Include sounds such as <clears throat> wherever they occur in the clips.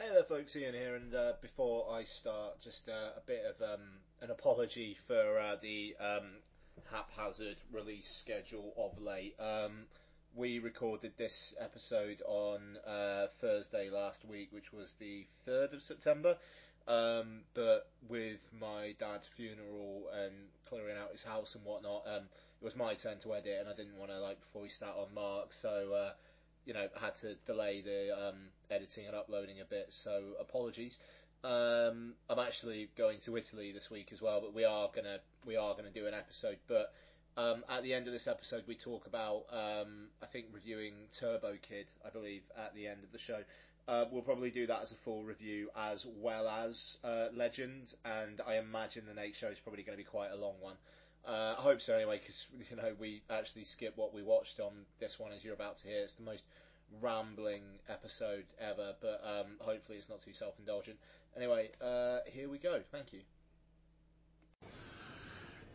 Hey there, folks. Ian here, and uh, before I start, just uh, a bit of um, an apology for uh, the um, haphazard release schedule of late. Um, we recorded this episode on uh, Thursday last week, which was the 3rd of September. Um, but with my dad's funeral and clearing out his house and whatnot, um, it was my turn to edit, and I didn't want to like foist that on Mark, so uh, you know, I had to delay the um, editing and uploading a bit. So apologies. Um, I'm actually going to Italy this week as well, but we are gonna we are gonna do an episode. But um, at the end of this episode, we talk about um, I think reviewing Turbo Kid, I believe, at the end of the show. Uh, we'll probably do that as a full review as well as uh, Legend, and I imagine the next show is probably going to be quite a long one. Uh, I hope so anyway, because <laughs> you know we actually skip what we watched on this one, as you're about to hear. It's the most rambling episode ever, but um, hopefully it's not too self-indulgent. Anyway, uh, here we go. Thank you.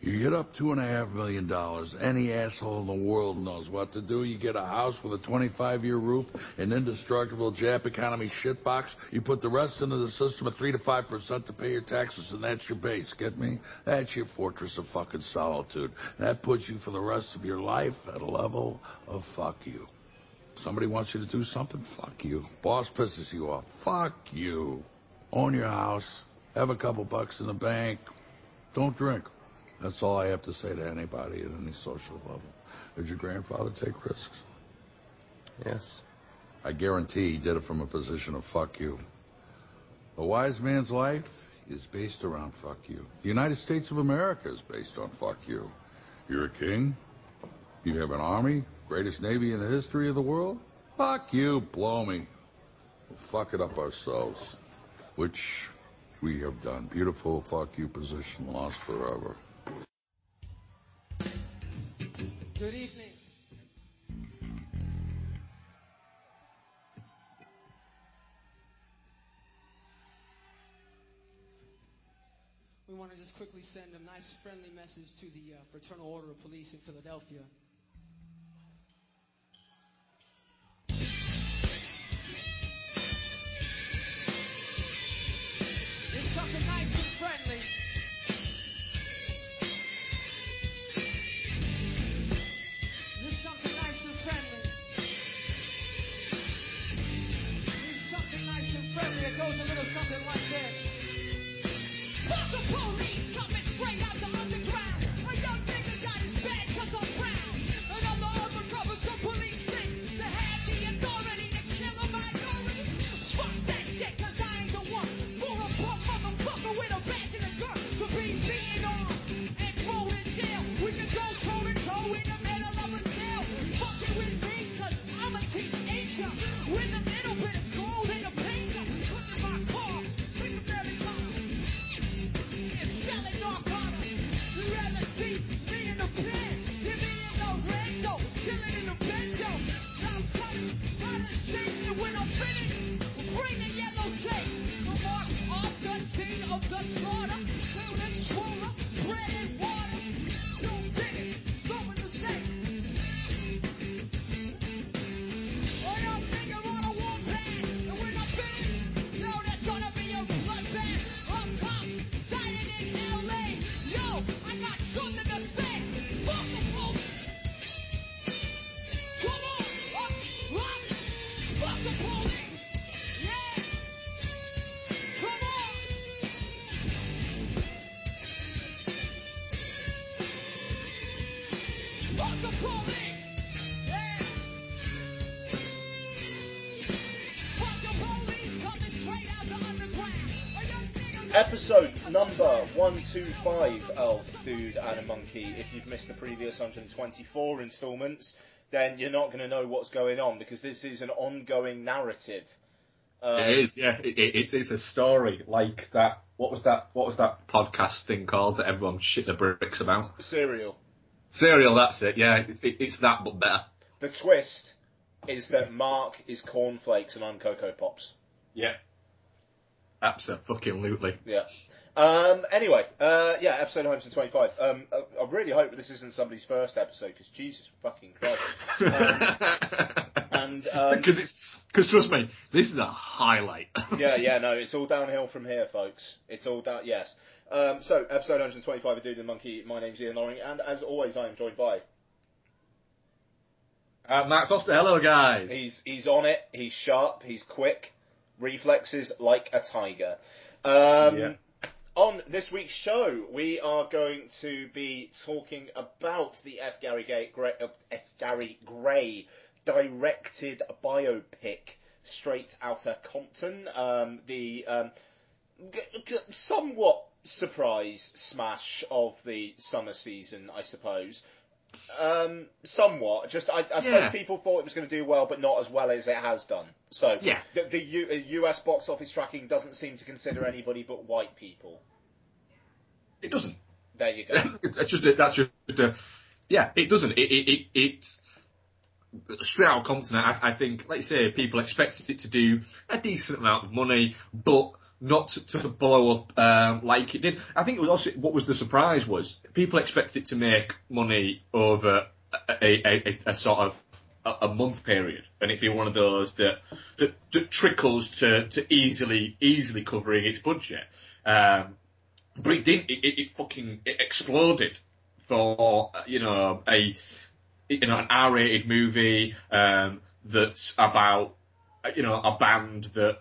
You get up two and a half million dollars. Any asshole in the world knows what to do. You get a house with a 25-year roof, an indestructible Jap economy shitbox. You put the rest into the system at three to five percent to pay your taxes, and that's your base. Get me? That's your fortress of fucking solitude. That puts you for the rest of your life at a level of fuck you. Somebody wants you to do something? Fuck you. Boss pisses you off? Fuck you. Own your house. Have a couple bucks in the bank. Don't drink. That's all I have to say to anybody at any social level. Did your grandfather take risks? Yes. I guarantee he did it from a position of fuck you. A wise man's life is based around fuck you. The United States of America is based on fuck you. You're a king. You have an army, greatest navy in the history of the world. Fuck you, blow me. We'll fuck it up ourselves, which we have done. Beautiful fuck you position lost forever. Good evening. We want to just quickly send a nice friendly message to the uh, Fraternal Order of Police in Philadelphia. Friendly. Number 125 of Dude and a Monkey. If you've missed the previous 124 installments, then you're not going to know what's going on because this is an ongoing narrative. Um, It is, yeah. It, it, it's- it's a story like that. What was that? What was that podcast thing called that everyone shit the bricks about? Serial. Serial. That's it. Yeah, it's, it, it's that but better. The twist is that Mark is cornflakes and I'm Cocoa Pops. Yeah. Absolutely. Yeah. Um, anyway, uh, yeah, episode 125. Um, I, I really hope this isn't somebody's first episode because Jesus fucking Christ. Um, and um, <laughs> because it's Because trust me, this is a highlight. <laughs> yeah, yeah, no, it's all downhill from here, folks. It's all down. Yes. Um, so, episode 125 of Dude and the Monkey. My name's Ian Loring, and as always, I am joined by. Uh, Matt Foster, hello guys. He's he's on it. He's sharp. He's quick. Reflexes like a tiger. Um, Yeah. On this week's show, we are going to be talking about the F. Gary Gray, Gray, uh, F. Gary Gray directed biopic, Straight out of Compton. Um, the um, g- g- somewhat surprise smash of the summer season, I suppose. Um, somewhat. Just I, I suppose people thought it was going to do well, but not as well as it has done. So Yeah. the, the U, uh, US box office tracking doesn't seem to consider anybody but white people. It doesn't. There you go. <laughs> it's, it's just a, that's just a yeah. It doesn't. It it, it it's straight out of Compton. I, I think, like you say, people expected it to do a decent amount of money, but not to, blow up um, like it did. I think it was also what was the surprise was people expected it to make money over a, a, a, a sort of a, month period, and it'd be one of those that that, that trickles to, to easily easily covering its budget. Um, but it didn't. It, it, it fucking it exploded for you know a you know an R-rated movie um, that's about you know a band that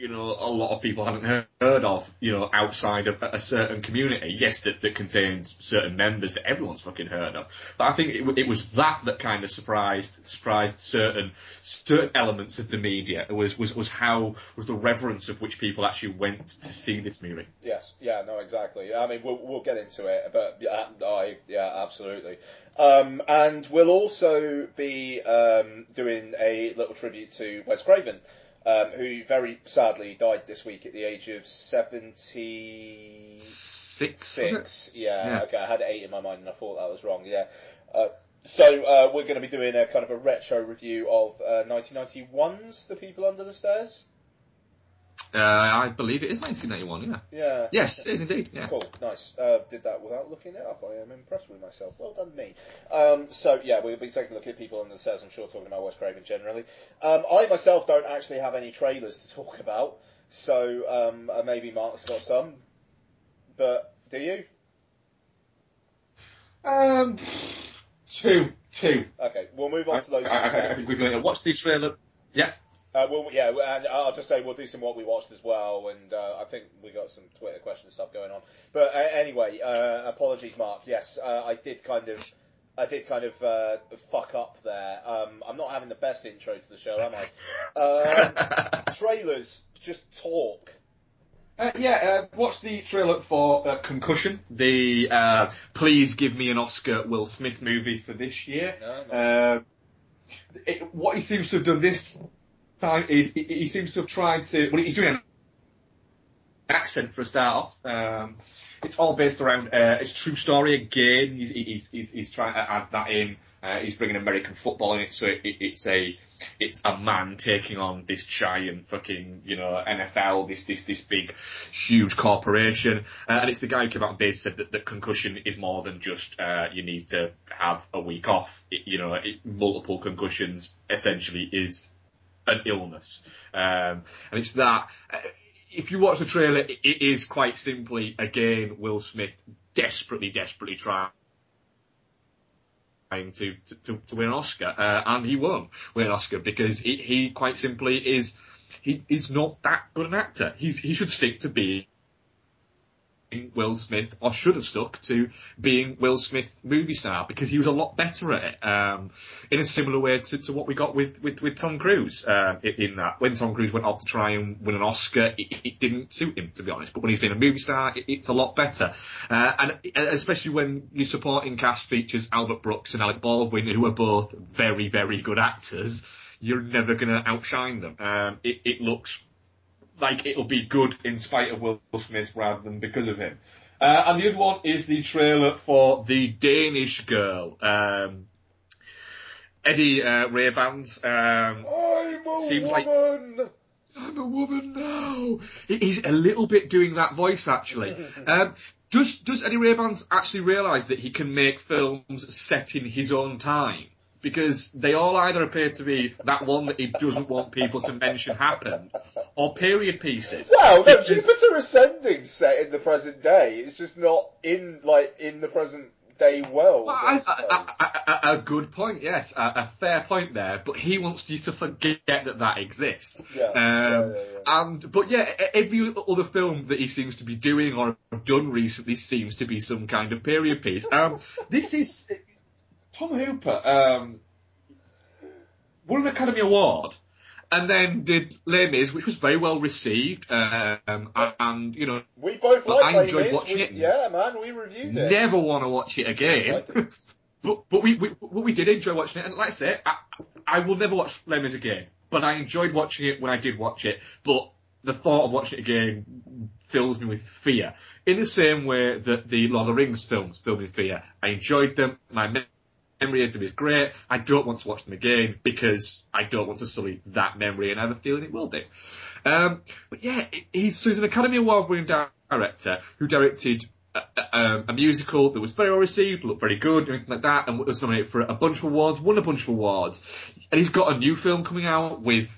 you know a lot of people haven't heard, of you know outside of a, a certain community. Yes, that, that contains certain members that everyone's fucking heard of. But I think it, it was that that kind of surprised surprised certain certain elements of the media. It was was was how was the reverence of which people actually went to see this movie. Yes, yeah, no, exactly. I mean, we'll we'll get into it, but yeah, I yeah, absolutely. Um, and we'll also be um, doing a little tribute to Wes Craven, um, who very sadly died this week at the age of seventy Six, six. Yeah, Yeah. okay, I had eight in my mind, and I thought that was wrong. Yeah. Uh, so uh, we're going to be doing a kind of a retro review of uh, 1991's The People Under the Stairs. Uh, I believe it is 1991. Yeah. Yeah. Yes, it is indeed. Yeah. Cool, nice. Uh, did that without looking it up. I am impressed with myself. Well done, me. Um, so yeah, we'll be taking a look at people under the stairs. I'm sure talking about Wes Craven generally. Um, I myself don't actually have any trailers to talk about, so um, uh, maybe Mark's got some. But do you? Um, two, two. Okay, we'll move on I, to those. in I, a I, sec. I think we're going to watch the trailer. Yeah. Uh, well, yeah, and I'll just say we'll do some what we watched as well, and uh, I think we got some Twitter question stuff going on. But uh, anyway, uh, apologies, Mark. Yes, uh, I did kind of, I did kind of uh, fuck up there. Um, I'm not having the best intro to the show, am I? <laughs> Um, trailers, just talk. Uh, yeah, uh, watch the trailer for uh, Concussion, the uh, Please Give Me an Oscar Will Smith movie for this year. No. Uh, it, what he seems to have done this time is he, he seems to have tried to. Well, he's doing an accent for a start off. Um, it's all based around. Uh, it's true story again. He's, he's he's he's trying to add that in. Uh, he's bringing American football in it, so it, it, it's a it's a man taking on this giant fucking you know NFL, this this this big huge corporation, uh, and it's the guy who came out and basically said that, that concussion is more than just uh, you need to have a week off. It, you know, it, multiple concussions essentially is an illness, um, and it's that. Uh, if you watch the trailer, it, is quite simply again Will Smith desperately, desperately trying trying to, to, to, win an Oscar, uh, and he won't win an Oscar because he, he quite simply is he is not that good an actor. He's he should stick to being Will Smith, or should have stuck to being Will Smith movie star because he was a lot better at it. Um, in a similar way to, to what we got with with, with Tom Cruise um, in, that when Tom Cruise went off to try and win an Oscar, it, it didn't suit him to be honest. But when he's been a movie star, it, it's a lot better. Uh, and especially when your supporting cast features Albert Brooks and Alec Baldwin, who are both very very good actors. You're never going to outshine them. Um, it, it looks like it'll be good in spite of Will Smith rather than because of him. Uh, and the other one is the trailer for the Danish Girl. Um, Eddie uh, Redmayne. Um, I'm a Seems like- I'm a woman now. He's a little bit doing that voice actually. <laughs> Um, does does Eddie Redmayne actually realise that he can make films set in his own time? Because they all either appear to be that one that he doesn't want people to mention happened, or period pieces. Well, no, Because- Jupiter Ascending set in the present day. It's just not in like in the present day world. Well, I I. I, a good point, yes, a, a fair point there. But he wants you to forget that that exists. Yeah, Um, yeah, yeah. And but yeah, every other film that he seems to be doing or have done recently seems to be some kind of period piece. Um, this is Tom Hooper um, won an Academy Award. And then did Les Mis, which was very well received, um, and you know, we both but like I Les enjoyed Mis. watching We- it. Yeah, man, we reviewed it. never want to watch it again. Liked it. <laughs> But but we, we but we did enjoy watching it, and like I say, I, I will never watch Les Mis again. But I enjoyed watching it when I did watch it. But the thought of watching it again fills me with fear. In the same way that the Lord of the Rings films filled me with fear. I enjoyed them. My me- memory of them is great. I don't want to watch them again because I don't want to sully that memory, and I have a feeling it will do. Um, but yeah, he's, so he's an Academy Award winning director who directed a, a, a musical that was very well received, looked very good, everything like that, and was nominated for a bunch of awards, won a bunch of awards. And he's got a new film coming out with,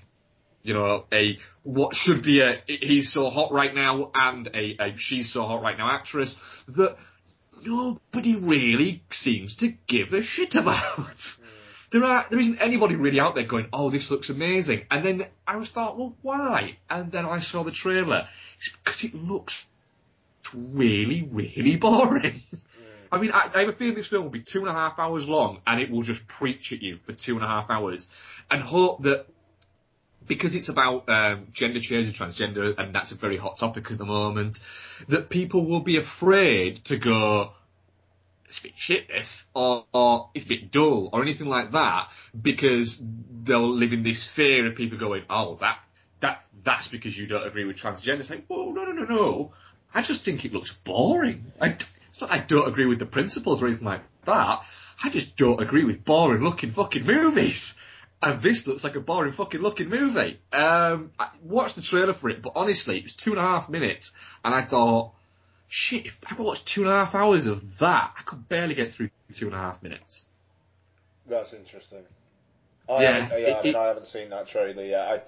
you know, a, what should be a, he's so hot right now, and a, a she's so hot right now actress that nobody really seems to give a shit about. Mm. There are, there isn't anybody really out there going, oh, this looks amazing. And then I was thought, well, why? And then I saw the trailer. It's because it looks really, really boring. Mm. I mean, I, I have a feeling this film will be two and a half hours long and it will just preach at you for two and a half hours and hope that because it's about um, gender change and transgender, and that's a very hot topic at the moment, that people will be afraid to go, it's a bit shit this, or, or it's a bit dull, or anything like that, because they'll live in this fear of people going, oh, that, that, that's because you don't agree with transgender. It's like, whoa, no, no, no, no. I just think it looks boring. I, it's not I don't agree with the principles or anything like that. I just don't agree with boring looking fucking movies. And this looks like a boring fucking looking movie. Um, I watched the trailer for it, but honestly, it was two and a half minutes, and I thought, shit, if I watched two and a half hours of that, I could barely get through two and a half minutes. That's interesting. I Yeah, haven't, yeah, I, mean, I haven't seen that trailer yet.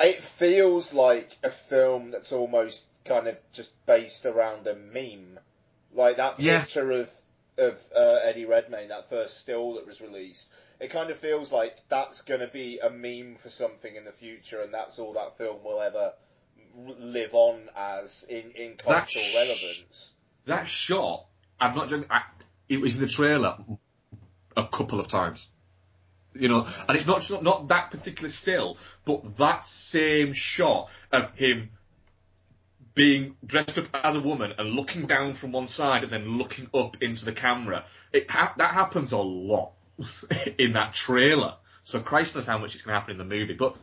I, it feels like a film that's almost kind of just based around a meme, like that Yeah. picture of of uh, Eddie Redmayne, that first still that was released. It kind of feels like that's going to be a meme for something in the future, and that's all that film will ever live on as in in cultural That's- relevance. That shot, I'm not joking, I, it was in the trailer a couple of times. You know, and it's not just not that particular still, but that same shot of him being dressed up as a woman and looking down from one side and then looking up into the camera. It ha- that happens a lot <laughs> in that trailer. So Christ knows how much is going to happen in the movie. But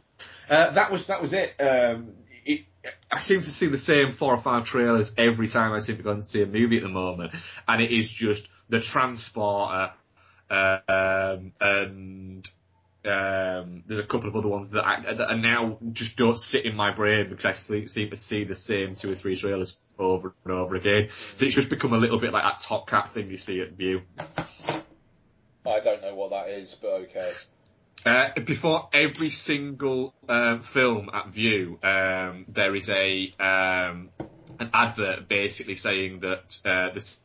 uh, that was that was it. Um, it. I seem to see the same four or five trailers every time I seem to go and see a movie at the moment, and it is just the transporter uh, um, and um, there's a couple of other ones that, I, that are now just don't sit in my brain because I sleep, seem to see the same two or three trailers over and over again. So it's just become a little bit like that Top Cat thing you see at Vue. I don't know what that is, but okay. Uh, before every single um, film at Vue, um, there is a um, an advert basically saying that uh, the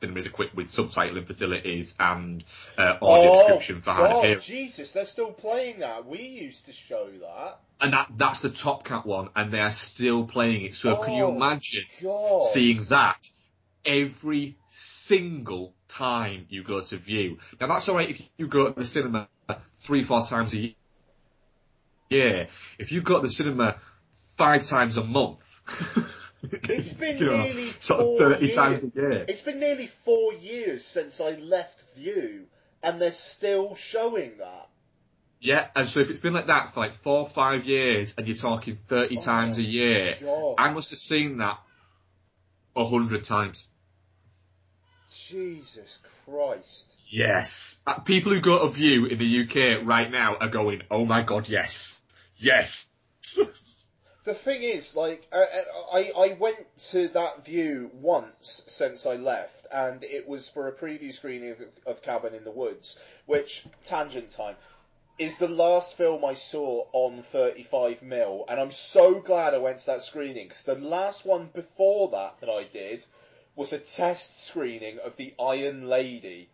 cinema is equipped with subtitling facilities and uh, audio description for hard of Oh. Jesus, they're still playing that. We used to show that. And that that's the Top Cat one, and they are still playing it. So can you Oh, imagine God. seeing that every single time you go to Vue? Now that's alright if you go to the cinema three, four times a year. Yeah, if you go to the cinema five times a month, <laughs> It's been you know, nearly four thirty years. times a year. It's been nearly four years since I left Vue, and they're still showing that. Yeah, and so if it's been like that for like four or five years, and you're talking thirty Oh times a year, God. I must have seen that a hundred times. Jesus Christ. Yes. Uh, people who go to Vue in the UK right now are going, oh my god, yes. Yes. <laughs> The thing is, like, I, I, I went to that Vue once since I left, and it was for a preview screening of, of Cabin in the Woods, which, tangent time, is the last film I saw on 35 mil, and I'm so glad I went to that screening, because the last one before that that I did was a test screening of The Iron Lady.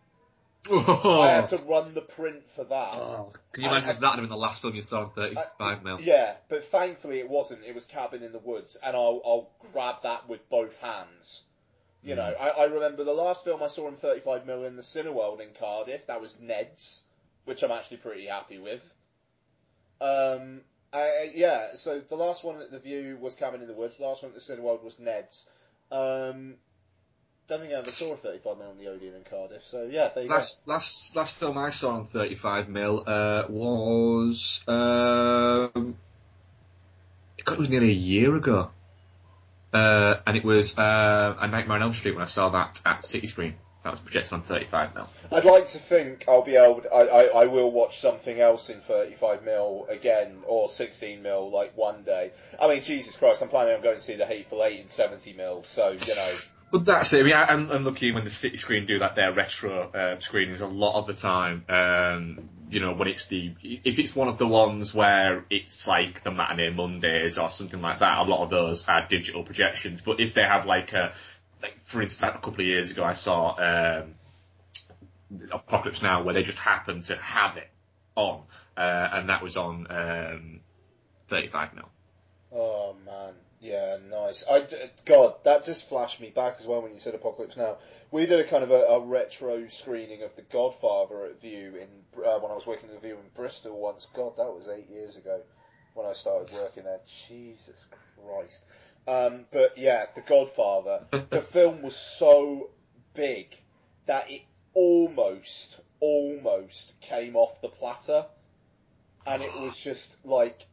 I had to run the print for that. Oh, can you imagine I- if that had been the last film you saw on 35 mil? Yeah, but thankfully it wasn't. It was Cabin in the Woods, and I'll, I'll grab that with both hands. You know, I, I remember the last film I saw in 35 mil in the Cineworld in Cardiff. That was Ned's, which I'm actually pretty happy with. Um, I, yeah, so the last one at the Vue was Cabin in the Woods. The last one at the Cineworld was Ned's. Um, don't think I ever saw a 35 mil in the Odeon in Cardiff. So yeah, there you Last last last film I saw on 35 mil uh, was um, it was nearly a year ago, uh, and it was uh, a Nightmare on Elm Street when I saw that at City Screen. That was projected on 35 mil. I'd like to think I'll be able. To, I, I I will watch something else in 35 mil again or 16 mil like one day. I mean, Jesus Christ, I'm planning on going to see the Hateful Eight in 70 mil. So you know. But that's it. I mean, I, I'm, I'm lucky when the City Screen do that their retro uh, screenings a lot of the time. Um, you know, when it's the if it's one of the ones where it's like the matinee Mondays or something like that, a lot of those are digital projections. But if they have like a like for instance, a couple of years ago, I saw um, Apocalypse Now where they just happened to have it on, uh, and that was on um, 35 mil. Oh man, yeah, nice. I God, that just flashed me back as well when you said Apocalypse Now. We did a kind of a, a retro screening of The Godfather at Vue in uh, when I was working at the Vue in Bristol once. God, that was eight years ago when I started working there. Jesus Christ. Um, but yeah, The Godfather. the <laughs> film was so big that it almost, almost came off the platter, and it was <sighs> just like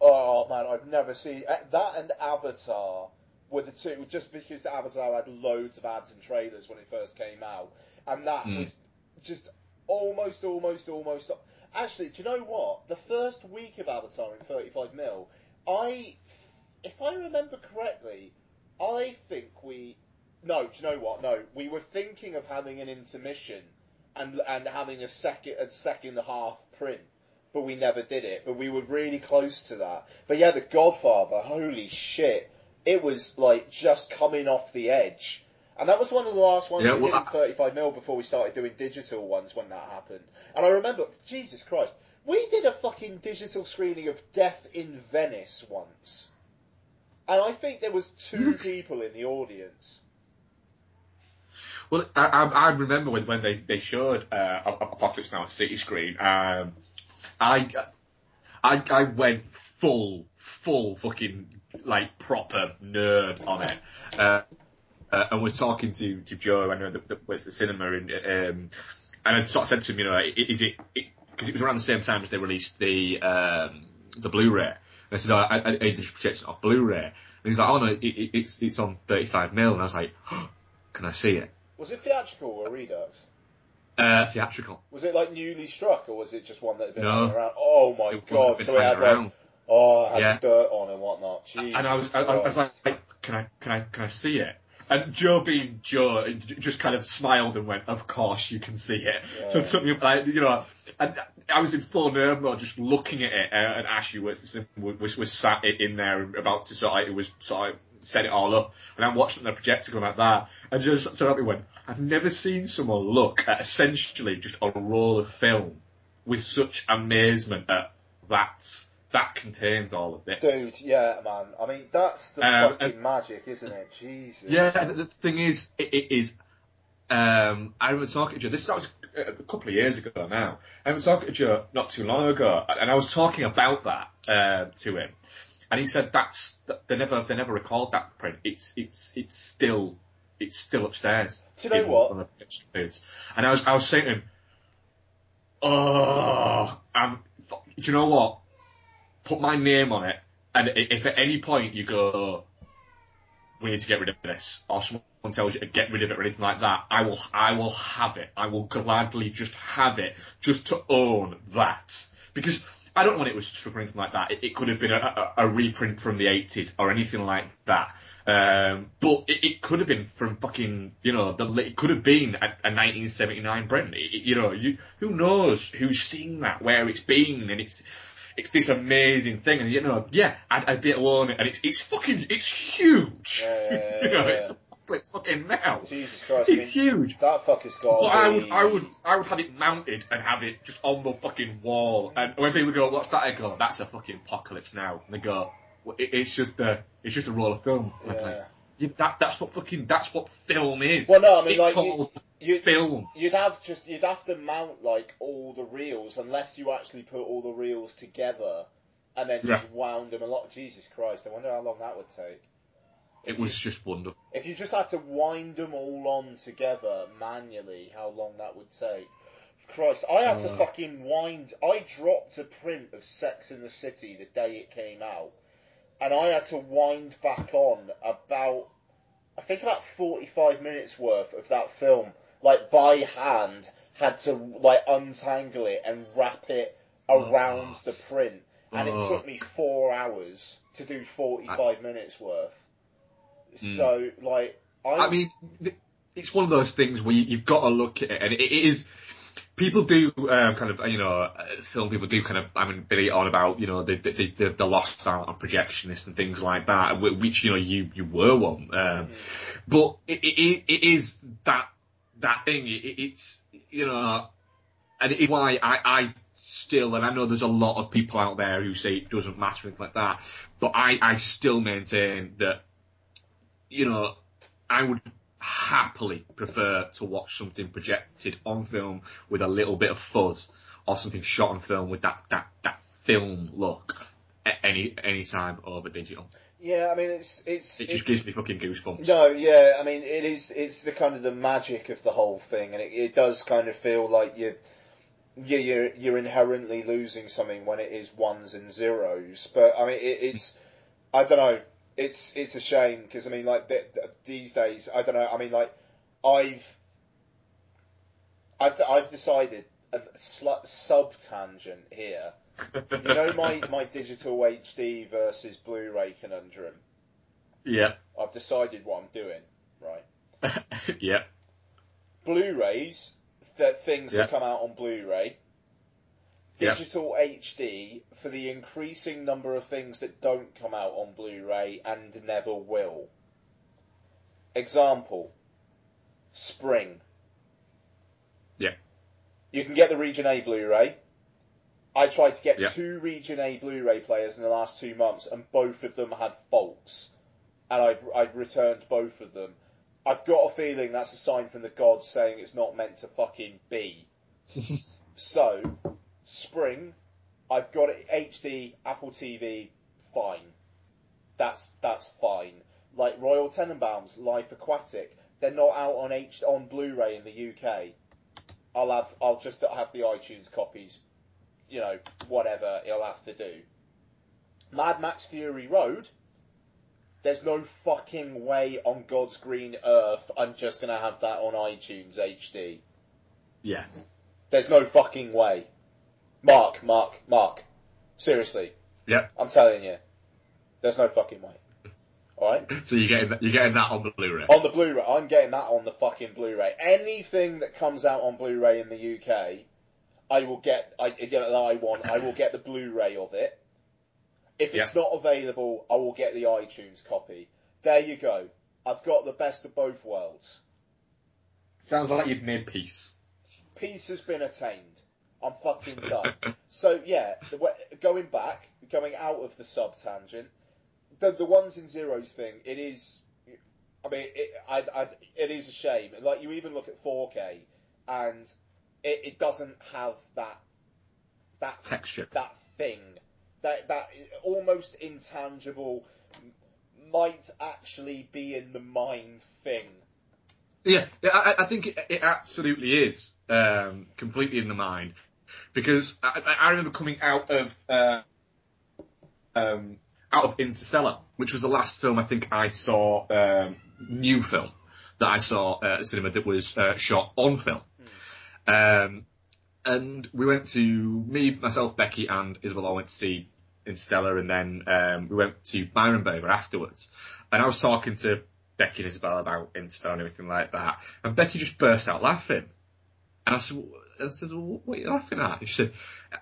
Oh man, I've never seen uh, that and Avatar were the two. Just because the Avatar had loads of ads and trailers when it first came out, and that Mm. was just almost, almost, almost. Actually, do you know what? The first week of Avatar in 35 mil, I, if I remember correctly, I think we. No, do you know what? No, we were thinking of having an intermission and and having a second a second half print but we never did it. But we were really close to that. But yeah, The Godfather, holy shit, it was like just coming off the edge. And that was one of the last ones Yeah, we well, did in 35 mil before we started doing digital ones when that happened. And I remember, Jesus Christ, we did a fucking digital screening of Death in Venice once. And I think there was two people in the audience. Well, I, I, I remember when, when they, they showed uh, Apocalypse Now at City Screen. Um, I, I I went full full fucking like proper nerd on it, uh, uh, and was talking to to Joe. I know that, that was the cinema, and um, and I sort of said to him, you know, is it because it, was around the same time as they released the um, the Blu-ray. And I said, oh, I, I, I just projected off Blu-ray. And he's like, oh no, it, it, it's it's on 35 mil. And I was like, <gasps> can I see it? Was it theatrical or Redux? Uh, theatrical. Was it like newly struck, or was it just one that had been No. around? Oh my It god! So it had hanging like, oh, it had Yeah. dirt on and whatnot. Jesus and I was, I, I was like, can I, can I, can I see it? And Joe being Joe, just kind of smiled and went, "Of course you can see it." So Yeah. it took me, like, you know, and I was in full nerd mode, just looking at it. uh, And Ashley was, was was sat in there about to sort of, it was sort of set it all up, and I'm watching the projector going like that, and just me went, "I've never seen someone look at essentially just a roll of film with such amazement at that that contains all of this." Dude, yeah, man. I mean, that's the Um, fucking magic, isn't it? Jesus. Yeah, the thing is, it, it is. Um, I remember talking to Joe. This that was a couple of years ago now. I remember talking to Joe not too long ago, and I was talking about that uh, to him, and he said that's that they never they never recalled that print. It's it's it's still it's still upstairs. Do you know what? And I was I was saying to him, oh, f- do you know what? Put my name on it, and if at any point you go, we need to get rid of this, or someone tells you to get rid of it or anything like that, I will, I will have it. I will gladly just have it, just to own that. Because I don't when it was struck or anything like that. It, it could have been a, a, a reprint from the 80s or anything like that. Um, but it, it could have been from fucking, you know, the, it could have been a, a 1979 Brent. It, you know, you, who knows who's seen that, where it's been, and it's, it's this amazing thing, and you know, yeah, I'd, I'd be it, and it's, it's fucking, it's huge. Yeah, yeah, <laughs> you know, yeah, it's, it's fucking now. Jesus Christ, I It's mean, huge. that fucker's got. But I would, I would, I would have it mounted and have it just on the fucking wall. And when people go, "What's that?" I go, "That's a fucking apocalypse now." And they go, well, it, "It's just a, it's just a roll of film." Yeah. like, that, that's what fucking, that's what film is. Well, no, I mean, it's like, called you- film. You'd have just you'd have to mount like all the reels unless you actually put all the reels together and then just Yeah. wound them a lot. Jesus Christ, I wonder how long that would take. It was just wonderful. If you just had to wind them all on together manually, how long that would take. Christ, I had to Uh. fucking wind. I dropped a print of Sex in the City the day it came out, and I had to wind back on about, I think about 45 minutes worth of that film, like by hand, had to like untangle it and wrap it around the print, and it Oh. took me four hours to do 45 minutes worth. So, like, I, I mean, it's one of those things where you, you've got to look at it, and it, is. People do um, kind of, you know, uh, film people do kind of, I mean, billy on about, you know, the the, the, the lost art of projectionists and things like that, which you know you you were one, um, but it, it it is that that thing. It, it's you know, and it's why I I still, and I know there's a lot of people out there who say it doesn't matter and like that, but I I still maintain that you know, I would happily prefer to watch something projected on film with a little bit of fuzz or something shot on film with that, that, that film look at any, any time over digital. yeah, I mean, it's it's It just gives me fucking goosebumps. No, yeah, I mean it is. It's the kind of the magic of the whole thing, and it, it does kind of feel like you, you you're you're inherently losing something when it is ones and zeros. But I mean, it, it's I don't know. It's it's a shame because I mean, like th- th- these days, I don't know. I mean, like I've I've I've decided a sl- sub tangent here. <laughs> You know my my digital HD versus Blu-ray conundrum. yeah. I've decided what I'm doing, right? <laughs> yeah. Blu-rays, that things Yeah. that come out on Blu-ray, Yeah. digital HD for the increasing number of things that don't come out on Blu-ray and never will. Example: Spring. Yeah. You can get the Region A Blu-ray. I tried to get two Region A Blu-ray players in the last two months, and both of them had faults, and I'd, I'd returned both of them. I've got a feeling that's a sign from the gods saying it's not meant to fucking be. <laughs> so, spring, I've got it HD, Apple TV, fine. That's that's fine. Like Royal Tenenbaums, Life Aquatic, they're not out on H on Blu-ray in the UK. I'll have I'll just have the iTunes copies. You know, whatever it'll have to do. Mad Max Fury Road. There's no fucking way on God's green earth I'm just gonna have that on iTunes HD. Yeah. There's no fucking way. Mark, Mark, Mark. Seriously, Yeah. I'm telling you. There's no fucking way. Alright? <laughs> So you're getting that, you're getting that on the Blu-ray. On the Blu-ray, I'm getting that on the fucking Blu-ray. Anything that comes out on Blu-ray in the UK, I will get. I you know, that I want. I will get the Blu-ray of it. If it's Yeah. not available, I will get the iTunes copy. There you go. I've got the best of both worlds. Sounds like you've made peace. Peace has been attained. I'm fucking <laughs> done. so yeah, going back, going out of the sub tangent, the the ones and zeros thing. It is. I mean, it, I, I, it is a shame. Like you even look at 4K, and it, it doesn't have that that Texture. that thing, that that almost intangible, might actually be in the mind thing. Yeah, I, I think it, it absolutely is um, completely in the mind because I, I I remember coming out of uh, um, out of Interstellar, which was the last film I think I saw um, new film that I saw at the cinema that was uh, shot on film. Um, and we went to me, myself, Becky, and Isabel. all went to see Interstellar, and then um, we went to Byron Burger afterwards. And I was talking to Becky and Isabel about Interstellar and everything like that, and Becky just burst out laughing. And I said, I said, well, what are you laughing at? She said,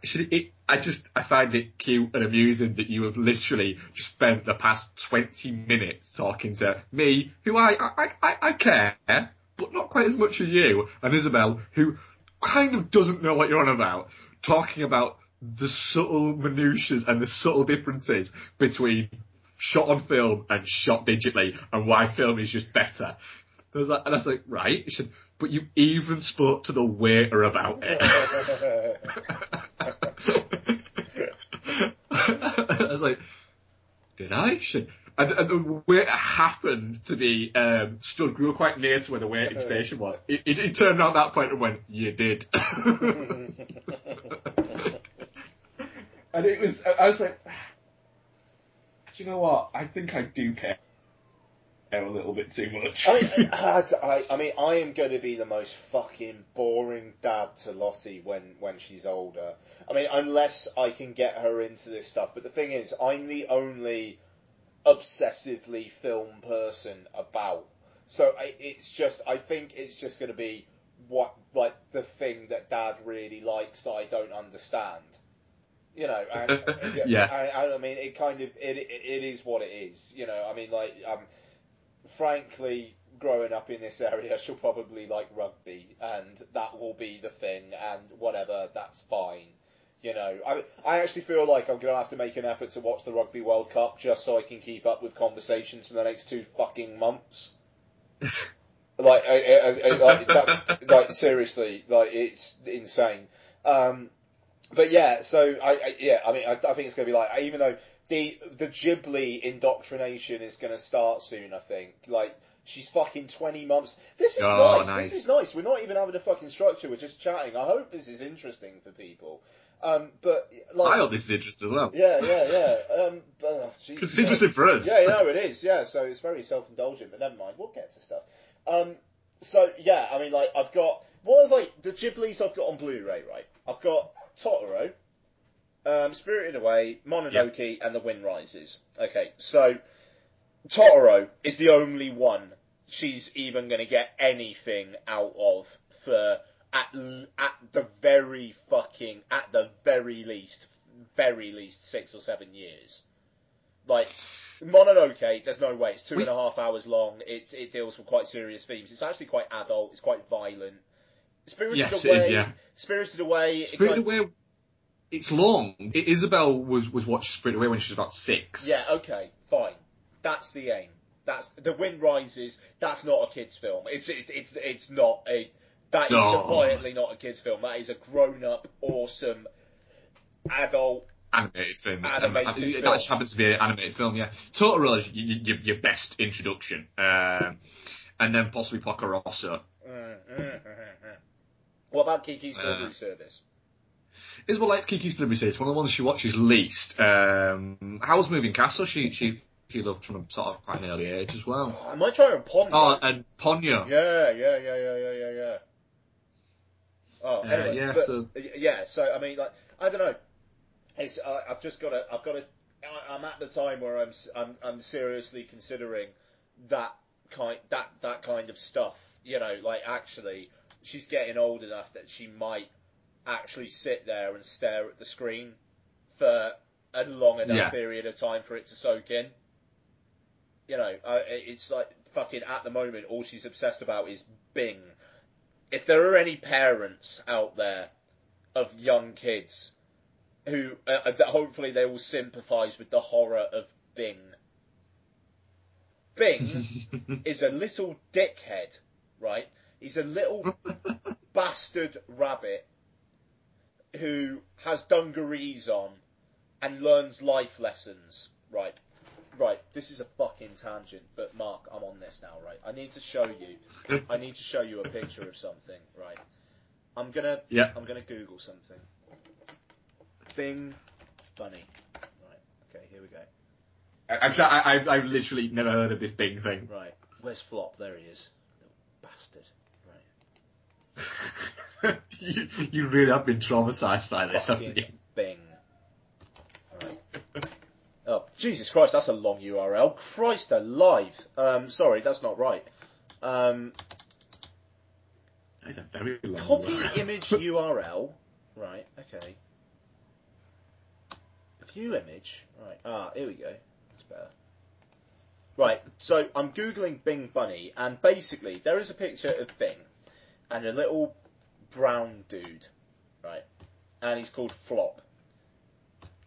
she it, I just, I find it cute and amusing that you have literally just spent the past 20 minutes talking to me, who I, I, I, I care, but not quite as much as you, and Isabel, who kind of doesn't know what you're on about, talking about the subtle minutiae and the subtle differences between shot on film and shot digitally and why film is just better. I was and I was like, right. She said, but you even spoke to the waiter about it. I was like, did I? Said, and, and the waiter happened to be um, stood. We were quite near to where the waiting station was. He, he, he turned around that point and went, "You did." <laughs> and it was. I was like, do you know what? I think I do care a little bit too much. I, <laughs> I, I, I mean, I am going to be the most fucking boring dad to Lottie when, when she's older. I mean, unless I can get her into this stuff. But the thing is, I'm the only obsessively film person about. So I, it's just, I think it's just going to be what, like, the thing that dad really likes that I don't understand. You know, and, <laughs> Yeah. I, I mean, it kind of, it, it, it is what it is. You know, I mean, like, um, frankly, growing up in this area, <laughs> she'll probably like rugby, and that will be the thing, and whatever, that's fine. You know, I I actually feel like I'm gonna have to make an effort to watch the Rugby World Cup just so I can keep up with conversations for the next two fucking months. <laughs> like, I, I, I, like, that, like seriously, like it's insane. Um, but yeah, so I, I yeah, I mean, I, I think it's gonna be like even though the the Ghibli indoctrination is gonna start soon. I think like. She's fucking 20 months. This is Oh, nice. nice. This is nice. We're not even having a fucking structure. We're just chatting. I hope this is interesting for people. Um, but like, I hope this is interesting as well. yeah, yeah, yeah. Um, Jesus Because it's interesting for us. yeah, no, it is. Yeah, so it's very self-indulgent, but never mind. We'll get to stuff. Um, so yeah, I mean, like, I've got what like the Ghiblis I've got on Blu-ray, right? I've got Totoro, um, Spirited Away, Mononoke, and The Wind Rises. Okay, so Totoro is the only one she's even going to get anything out of for at at the very fucking at the very least very least six or seven years. Like Mononoke, there's no way. It's two and a half hours long. It it deals with quite serious themes. It's actually quite adult. It's quite violent. Spirited Yes, it Away, is, yeah. Spirited Away. it Spirited kind- Away, it's long. Isabel was, was watching Spirited Away when she was about six. Yeah, okay, fine. That's the aim. That's the wind rises. That's not a kids' film. It's it's it's, it's not a. That is defiantly not a kids' film. That is a grown-up, awesome, adult. Animated film. Animated Um, film. That just happens to be an animated film, yeah. Total y- your, your best introduction. Um, and then possibly Porco Rosso. What about Kiki's Uh, Delivery Service? Isabel like Kiki's Delivery Service, one of the ones she watches least. Um, Howl's Moving Castle, she, she, she loved from a sort of quite an early age as well. I might try and Pond. Oh, and Ponyo. Yeah, yeah, yeah, yeah, yeah, yeah, yeah. Oh, Uh, yeah, but- so- yeah. So I mean, like, I don't know. It's uh, I've just got to. I've got to. I'm at the time where I'm I'm I'm seriously considering that kind that that kind of stuff. You know, like actually, she's getting old enough that she might actually sit there and stare at the screen for a long enough Yeah. period of time for it to soak in. You know, it's like fucking at the moment, all she's obsessed about is Bing. If there are any parents out there of young kids who, uh, uh, that hopefully they will sympathise with the horror of Bing. Bing <laughs> is a little dickhead, right? He's a little <laughs> bastard rabbit who has dungarees on and learns life lessons, right? Right, this is a fucking tangent, but Mark, I'm on this now, right? I need to show you. I need to show you a picture of something, right? I'm gonna. Yeah. I'm gonna Google something. Bing, funny. Right. Okay, here we go. Actually, I, I, I've literally never heard of this Bing thing. Right. Where's Flop? There he is. Little bastard. Right. <laughs> <laughs> you, you really have been traumatized by this, haven't you? Bing. Right. Oh, Jesus Christ, that's a long URL. Christ alive. Um, sorry, that's not right. Um, It's a very long copy URL. <laughs> image URL. Right, okay. View image. Right, ah, here we go. That's better. Right, so I'm googling Bing Bunny, and basically there is a picture of Bing and a little brown dude, right? And he's called Flop.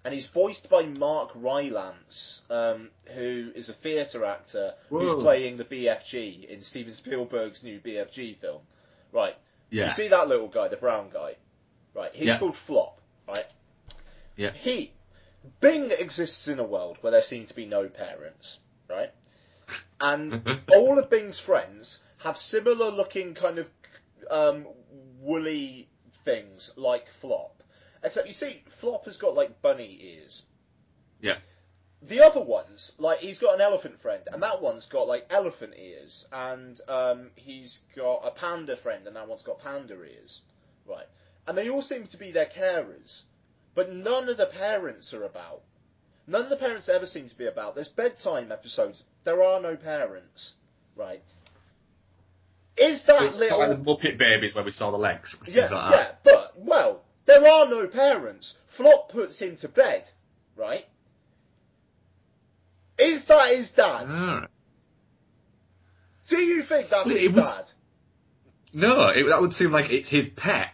And he's voiced by Mark Rylance, um, who is a theatre actor who's playing the BFG in Steven Spielberg's new BFG film. Right. Yeah. You see that little guy, the brown guy? Right. He's Yeah. called Flop, right? Yeah. He. Bing exists in a world where there seem to be no parents, right? And <laughs> all of Bing's friends have similar looking kind of um, woolly things like Flop. Except you see, Flop has got like bunny ears. Yeah. The other ones, like he's got an elephant friend, and that one's got like elephant ears, and um, he's got a panda friend, and that one's got panda ears, right? And they all seem to be their carers, but none of the parents are about. None of the parents ever seem to be about. There's bedtime episodes. There are no parents, right? Is that It's little? like the Muppet Babies where we saw the legs. Yeah, like yeah, but well, there are no parents. Flop puts him to bed, right? Is that his dad? Alright. Do you think that's his it would dad? No, it, that would seem like it's his pet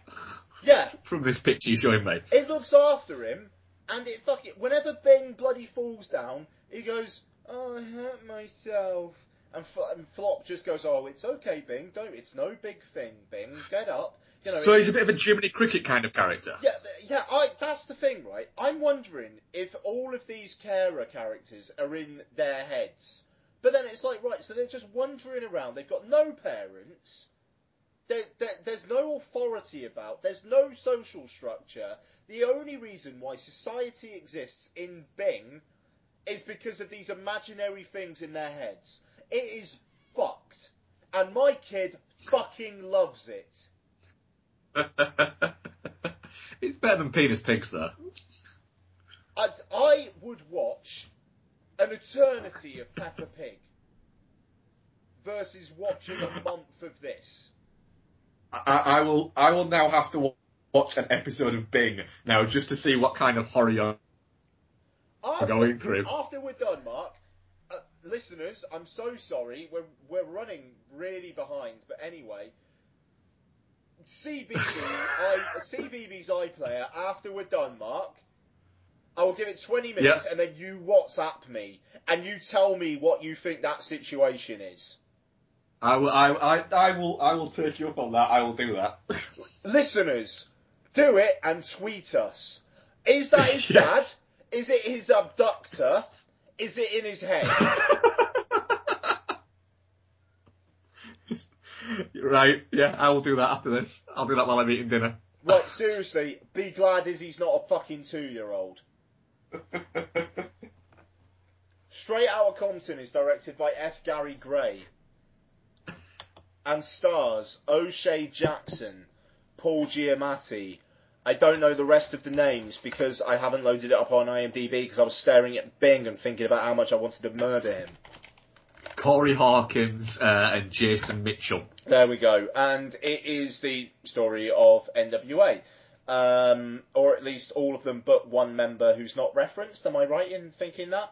Yeah, <laughs> from this picture you're showing me. it looks after him, and it fucking whenever Bing bloody falls down, he goes, "Oh, I hurt myself," and, F- and Flop just goes, "Oh, it's okay, Bing. Don't. It's no big thing, Bing. Get up." You know. So he's a bit of a Jiminy Cricket kind of character. Yeah, yeah. I, that's the thing, right? I'm wondering if all of these carer characters are in their heads, but then it's like, right, so they're just wandering around. They've got no parents. There, there, there's no authority about. There's no social structure. The only reason why society exists in Bing is because of these imaginary things in their heads. It is fucked, and my kid fucking loves it. <laughs> it's better than Penis Pigs, though. I'd, I would watch an eternity of Peppa Pig versus watching a month of this. I, I will. I will now have to watch an episode of Bing now just to see what kind of horror you're After, going through. After we're done, Mark, listeners, I'm so sorry. We're we're running really behind, but anyway. CBeebies, <laughs> I, CBeebies iPlayer. After we're done, Mark, I will give it 20 minutes, Yeah. and then you WhatsApp me and you tell me what you think that situation is. I will. I, I, I will. I will take you up on that. I will do that. <laughs> listeners, do it and tweet us. Is that his <laughs> Yes. dad? Is it his abductor? Is it in his head? <laughs> right. Yeah. I will do that after this. I'll do that while I'm eating dinner. <laughs> right, seriously, be glad Izzy's not a fucking two-year-old. <laughs> Straight Outta Compton is directed by F. Gary Gray and stars O'Shea Jackson, Paul Giamatti. I don't know the rest of the names because I haven't loaded it up on IMDb because I was staring at Bing and thinking about how much I wanted to murder him. Corey Hawkins uh, and Jason Mitchell. There we go. And it is the story of NWA. Um, or at least all of them but one member who's not referenced. Am I right in thinking that?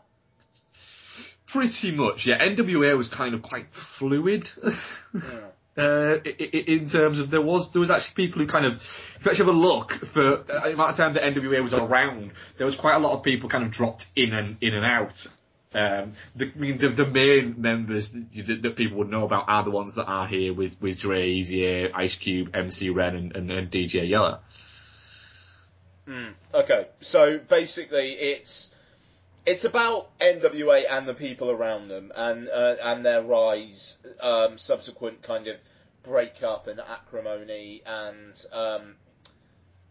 Pretty much, yeah. NWA was kind of quite fluid. <laughs> Uh, in terms of there was there was actually people who kind of if you actually have a look for uh, the amount of time that NWA was around, there was quite a lot of people kind of dropped in and in and out. Um, the, I mean, the, the main members that, that people would know about are the ones that are here with with Dre, Eazy, Ice Cube, MC Ren, and, and, and DJ Yella. Okay, so basically it's it's about NWA and the people around them and uh, and their rise, um, subsequent kind of breakup and acrimony and um,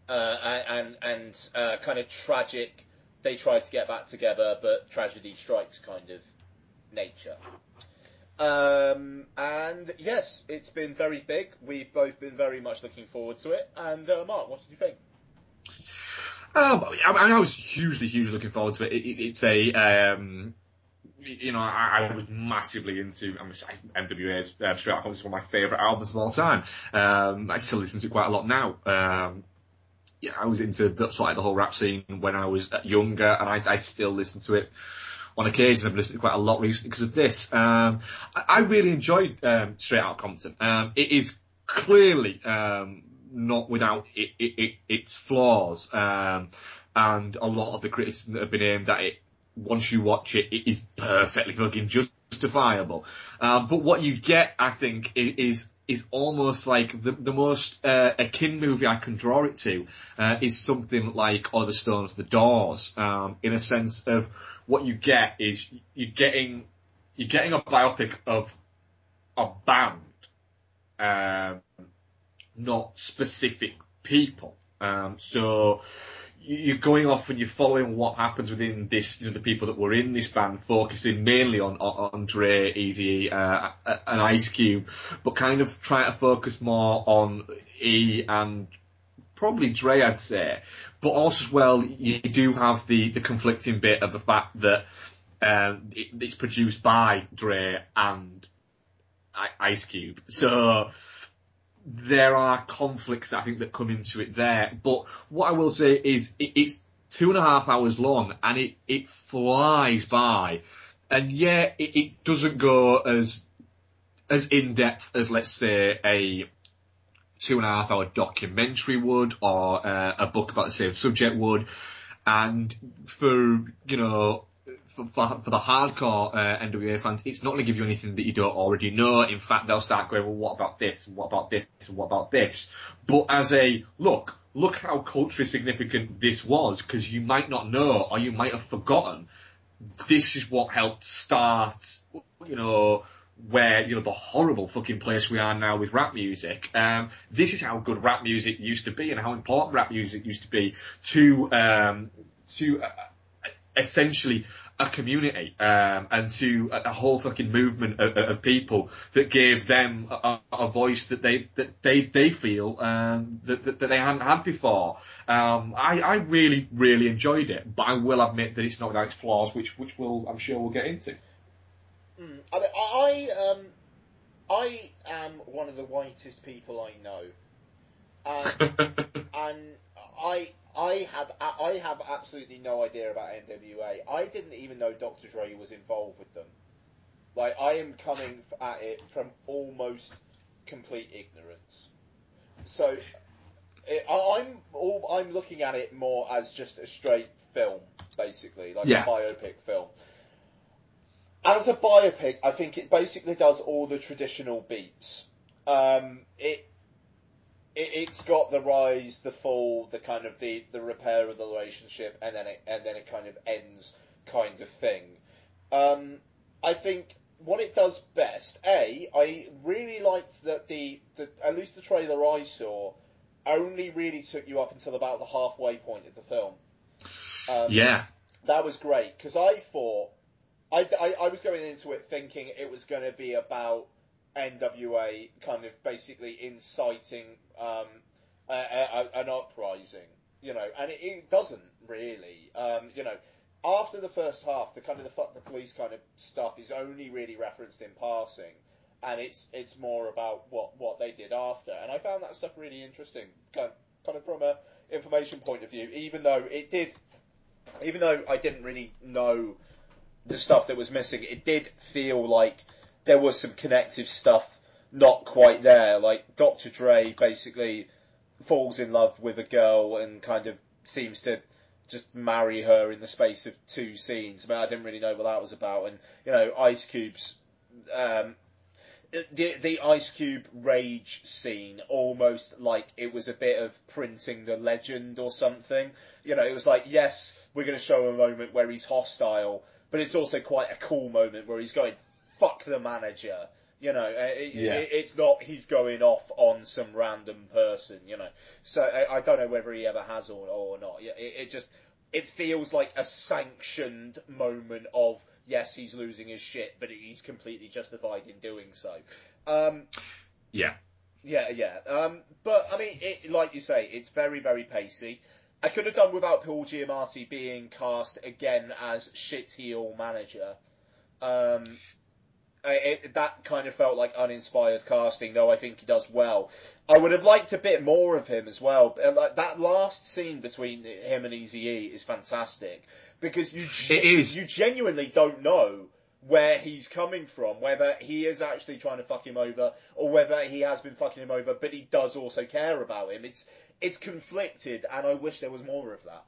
uh, and and uh, kind of tragic. They try to get back together, but tragedy strikes kind of nature. Um, and yes, it's been very big. We've both been very much looking forward to it. And uh, Mark, what did you think? Um, I, I was hugely, hugely looking forward to it. it, it it's a, um, you know, I, I was massively into I'm NWA's uh, Straight Outta Compton is one of my favourite albums of all time. Um, I still listen to it quite a lot now. Um, yeah, I was into the, sort of the whole rap scene when I was younger, and I, I still listen to it on occasion. I've listened to quite a lot recently because of this. Um, I, I really enjoyed um, Straight Outta Compton. Um, it is clearly um, not without it, it, it, its flaws, um, and a lot of the criticism that have been aimed at it. Once you watch it, it is perfectly fucking justifiable. Um, but what you get, I think, is is almost like the the most uh, akin movie I can draw it to uh, is something like Oliver Stone's The Doors. Um, in a sense of what you get is you're getting you're getting a biopic of a band, um, not specific people. Um, so you- you're going off and you're following what happens within this, you know, the people that were in this band, focusing mainly on, on, Dre, Eazy, uh, and Ice Cube, but kind of trying to focus more on E and probably Dre, I'd say. But also as well, you do have the, the conflicting bit of the fact that, um, it, it's produced by Dre and I- Ice Cube. So, there are conflicts that I think that come into it there. But what I will say is it, it's two and a half hours long and it, it flies by. And yeah, it, it doesn't go as, as in depth as let's say a two and a half hour documentary would or uh, a book about the same subject would. And for, you know, for, for, the hardcore uh, NWA fans, it's not going to give you anything that you don't already know. In fact, they'll start going, well, what about this? What about this? What about this? But as a, look, look how culturally significant this was, because you might not know, or you might have forgotten, this is what helped start, you know, where, you know, the horrible fucking place we are now with rap music. Um, this is how good rap music used to be and how important rap music used to be to, um, to, uh, essentially a community um, and to a, a whole fucking movement of, of people that gave them a, a voice that they that they they feel um, that, that that they hadn't had before. Um, I I really really enjoyed it, but I will admit that it's not without its flaws, which which will I'm sure we'll get into. Mm, I, mean, I um, I am one of the whitest people I know, <laughs> and and I I have I have absolutely no idea about NWA. I didn't even know Dr. Dre was involved with them. Like I am coming at it from almost complete ignorance. So it, I- I'm all, I'm looking at it more as just a straight film, basically, like Yeah. a biopic film. As a biopic, I think it basically does all the traditional beats. Um, it it, it's got the rise, the fall, the kind of the, the repair of the relationship, and then it and then it kind of ends, kind of thing. Um, I think what it does best, a, I really liked that the, the at least the trailer I saw only really took you up until about the halfway point of the film. Um, yeah, that was great because I thought I, I, I was going into it thinking it was going to be about NWA kind of basically inciting um, a, a, an uprising, you know, and it, it doesn't really, um, you know. After the first half, the kind of the fuck the police kind of stuff is only really referenced in passing, and it's it's more about what what they did after. And I found that stuff really interesting, kind kind of from a information point of view, even though it did even though I didn't really know the stuff that was missing, it did feel like there was some connective stuff not quite there. Like Dr. Dre basically falls in love with a girl and kind of seems to just marry her in the space of two scenes. I mean, I didn't really know what that was about. And you know, Ice Cube's um, the the Ice Cube rage scene almost like it was a bit of printing the legend or something. You know, it was like, yes, we're going to show a moment where he's hostile, but it's also quite a cool moment where he's going, fuck the manager. You know, uh, it, Yeah. it, it's not he's going off on some random person. You know, so I, I don't know whether he ever has or, or not. Yeah, It, it just it feels like a sanctioned moment of yes, he's losing his shit, but he's completely justified in doing so. Um, Yeah. yeah, yeah. Um, but I mean, it, like you say, it's very, very pacey. I could have done without Paul Giamatti being cast again as shit heel manager. Um, it, that kind of felt like uninspired casting, though I think he does well. I would have liked a bit more of him as well. Uh, Like that last scene between him and Easy E is fantastic because you ge- It is. you genuinely don't know where he's coming from, whether he is actually trying to fuck him over or whether he has been fucking him over, but he does also care about him. It's it's conflicted, and I wish there was more of that.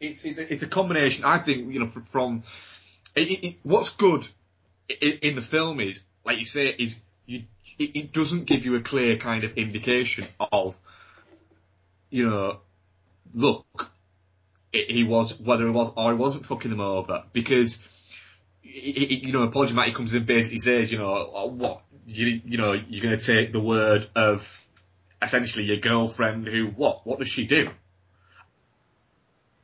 it's it's a, it's a combination. I think you know fr- from it, it- what's good in, in the film is like you say is you it, it doesn't give you a clear kind of indication of you know look he was whether he was or he wasn't fucking them over. Because it, it, you know Paul Giamatti comes in and basically says you know oh, what you you know you're going to take the word of essentially your girlfriend who what what does she do?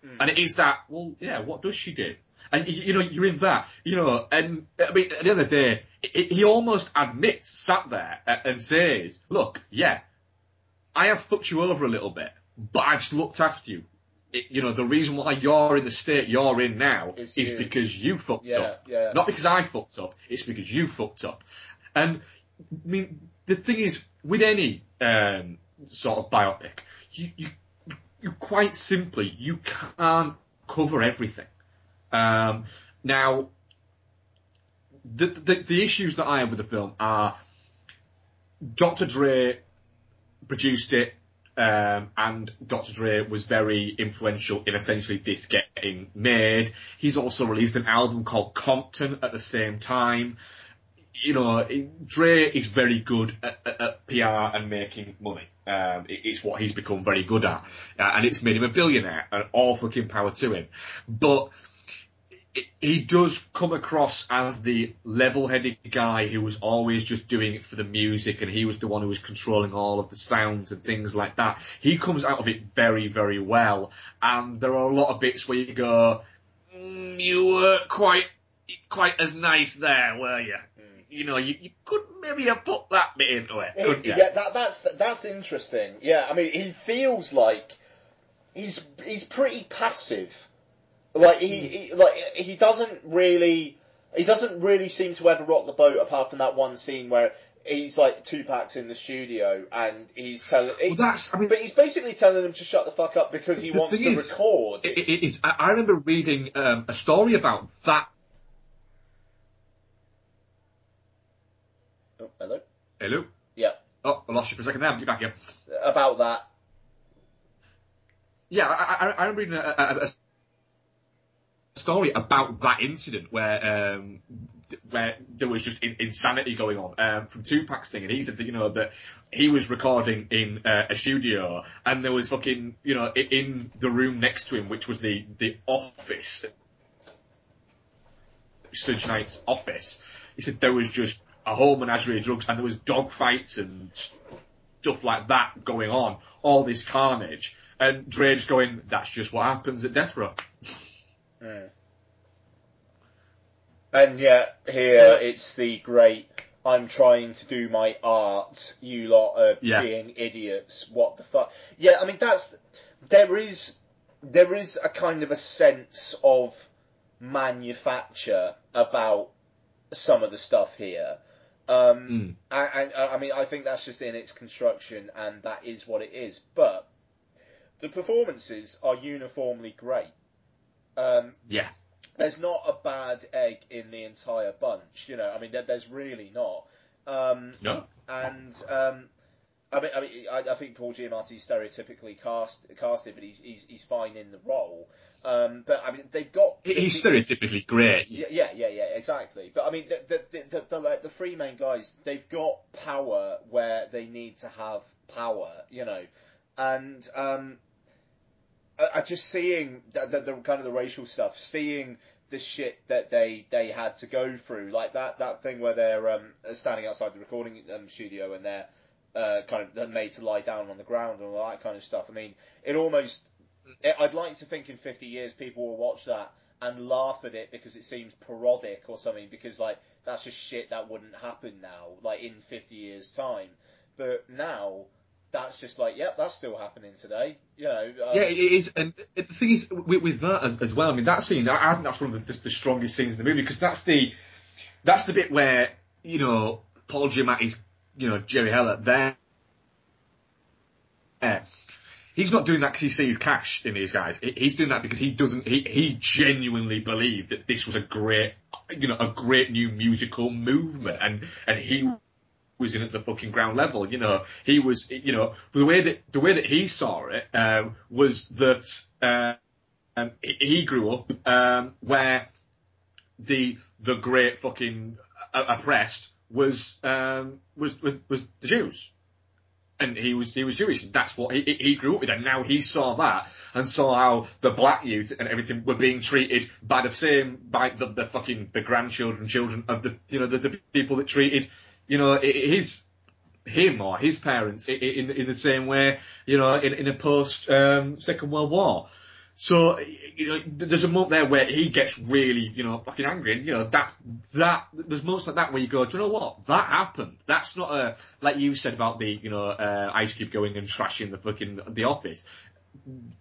Hmm. And it is that, well, yeah, what does she do? And you, you know, you're in that, you know, and I mean, at the end of the day, he he almost admits, sat there and says, look, yeah, I have fucked you over a little bit, but I've just looked after you. It, you know, the reason why you're in the state you're in now It's is you. because you fucked Yeah, up. yeah. Not because I fucked up, it's because you fucked up. And, I mean, the thing is, with any, um, sort of biopic, you, you, you quite simply, you can't cover everything. Um, now, the, the, the issues that I have with the film are Dr. Dre produced it, um, and Dr. Dre was very influential in essentially this getting made. He's also released an album called Compton at the same time. You know, Dre is very good at, at, at PR and making money. Um, it- it's what he's become very good at, uh, and it's made him a billionaire. And all fucking power to him. But he does come across as the level-headed guy who was always just doing it for the music and he was the one who was controlling all of the sounds and things like that. He comes out of it very, very well and there are a lot of bits where you go, mm, you weren't quite, quite as nice there, were you? You know, you, you could maybe have put that bit into it, couldn't? Yeah, that, that's that's interesting. Yeah, I mean, he feels like he's he's pretty passive. Like he, he like he doesn't really he doesn't really seem to ever rock the boat apart from that one scene where he's like Tupac's in the studio and he's telling. Well, that's, I mean, but he's basically telling them to shut the fuck up because he wants to is, record. It, it, it's, I, I remember reading um, a story about that. oh, hello. Hello. Yeah, Oh, I lost you for a second there. You're back here. about that. Yeah, I, I, I remember reading a, a, a story about that incident where um, where there was just in, insanity going on um, from Tupac's thing, and he said that you know that he was recording in uh, a studio, and there was fucking you know in the room next to him, which was the the office, Suge Knight's office. He said there was just a whole menagerie of drugs, and there was dog fights and stuff like that going on, all this carnage. And Dre just going, that's just what happens at Death Row. <laughs> And yet here So- it's the great. I'm trying to do my art. You lot are Yeah. being idiots. What the fuck? Yeah, I mean that's there is there is a kind of a sense of manufacture about some of the stuff here. Um, and, and uh, I mean, I think that's just in its construction, and that is what it is. But the performances are uniformly great. Um, Yeah. there's not a bad egg in the entire bunch. You know, I mean, there, there's really not. Um, No. and um, I mean, I mean, I, I think Paul Giamatti's stereotypically cast casted, but he's he's he's fine in the role. Um, but I mean, they've got He's the- stereotypically great. yeah, yeah, yeah, yeah, exactly. But I mean, the the the, the, the, like, the three main guys, they've got power where they need to have power, you know, and um, I, I just seeing the, the, the kind of the racial stuff, seeing the shit that they they had to go through, like that that thing where they're um, standing outside the recording um, studio and they're uh, kind of they're made to lie down on the ground and all that kind of stuff. I mean, it almost. It, I'd like to think in 50 years people will watch that and laugh at it because it seems parodic or something because like that's just shit that wouldn't happen now like in 50 years time but now that's just like yep that's still happening today you know um, Yeah, it is, and the thing is with, with that as, as well. I mean, that scene, I, I think that's one of the, the, strongest scenes in the movie because that's the that's the bit where you know Paul Giamatti's, you know Jerry Heller there. there. He's not doing that because he sees cash in these guys. He's doing that because he doesn't. He, he genuinely believed that this was a great, you know, a great new musical movement, and and he was in at the fucking ground level. You know, he was, you know, the way that the way that he saw it um, was that uh, um, he- grew up um, where the the great fucking uh, oppressed was um, was was was the Jews. And he was he was Jewish. That's what he he grew up with, and now he saw that and saw how the black youth and everything were being treated by the same by the, the fucking the grandchildren, children of the you know the, the people that treated you know his him or his parents in in the same way you know in in a post um, Second World War. So you know, there's a moment there where he gets really, you know, fucking angry, and you know that's that. There's moments like that where you go, do you know what? That happened. That's not a like you said about the, you know, uh, Ice Cube going and trashing the fucking the office.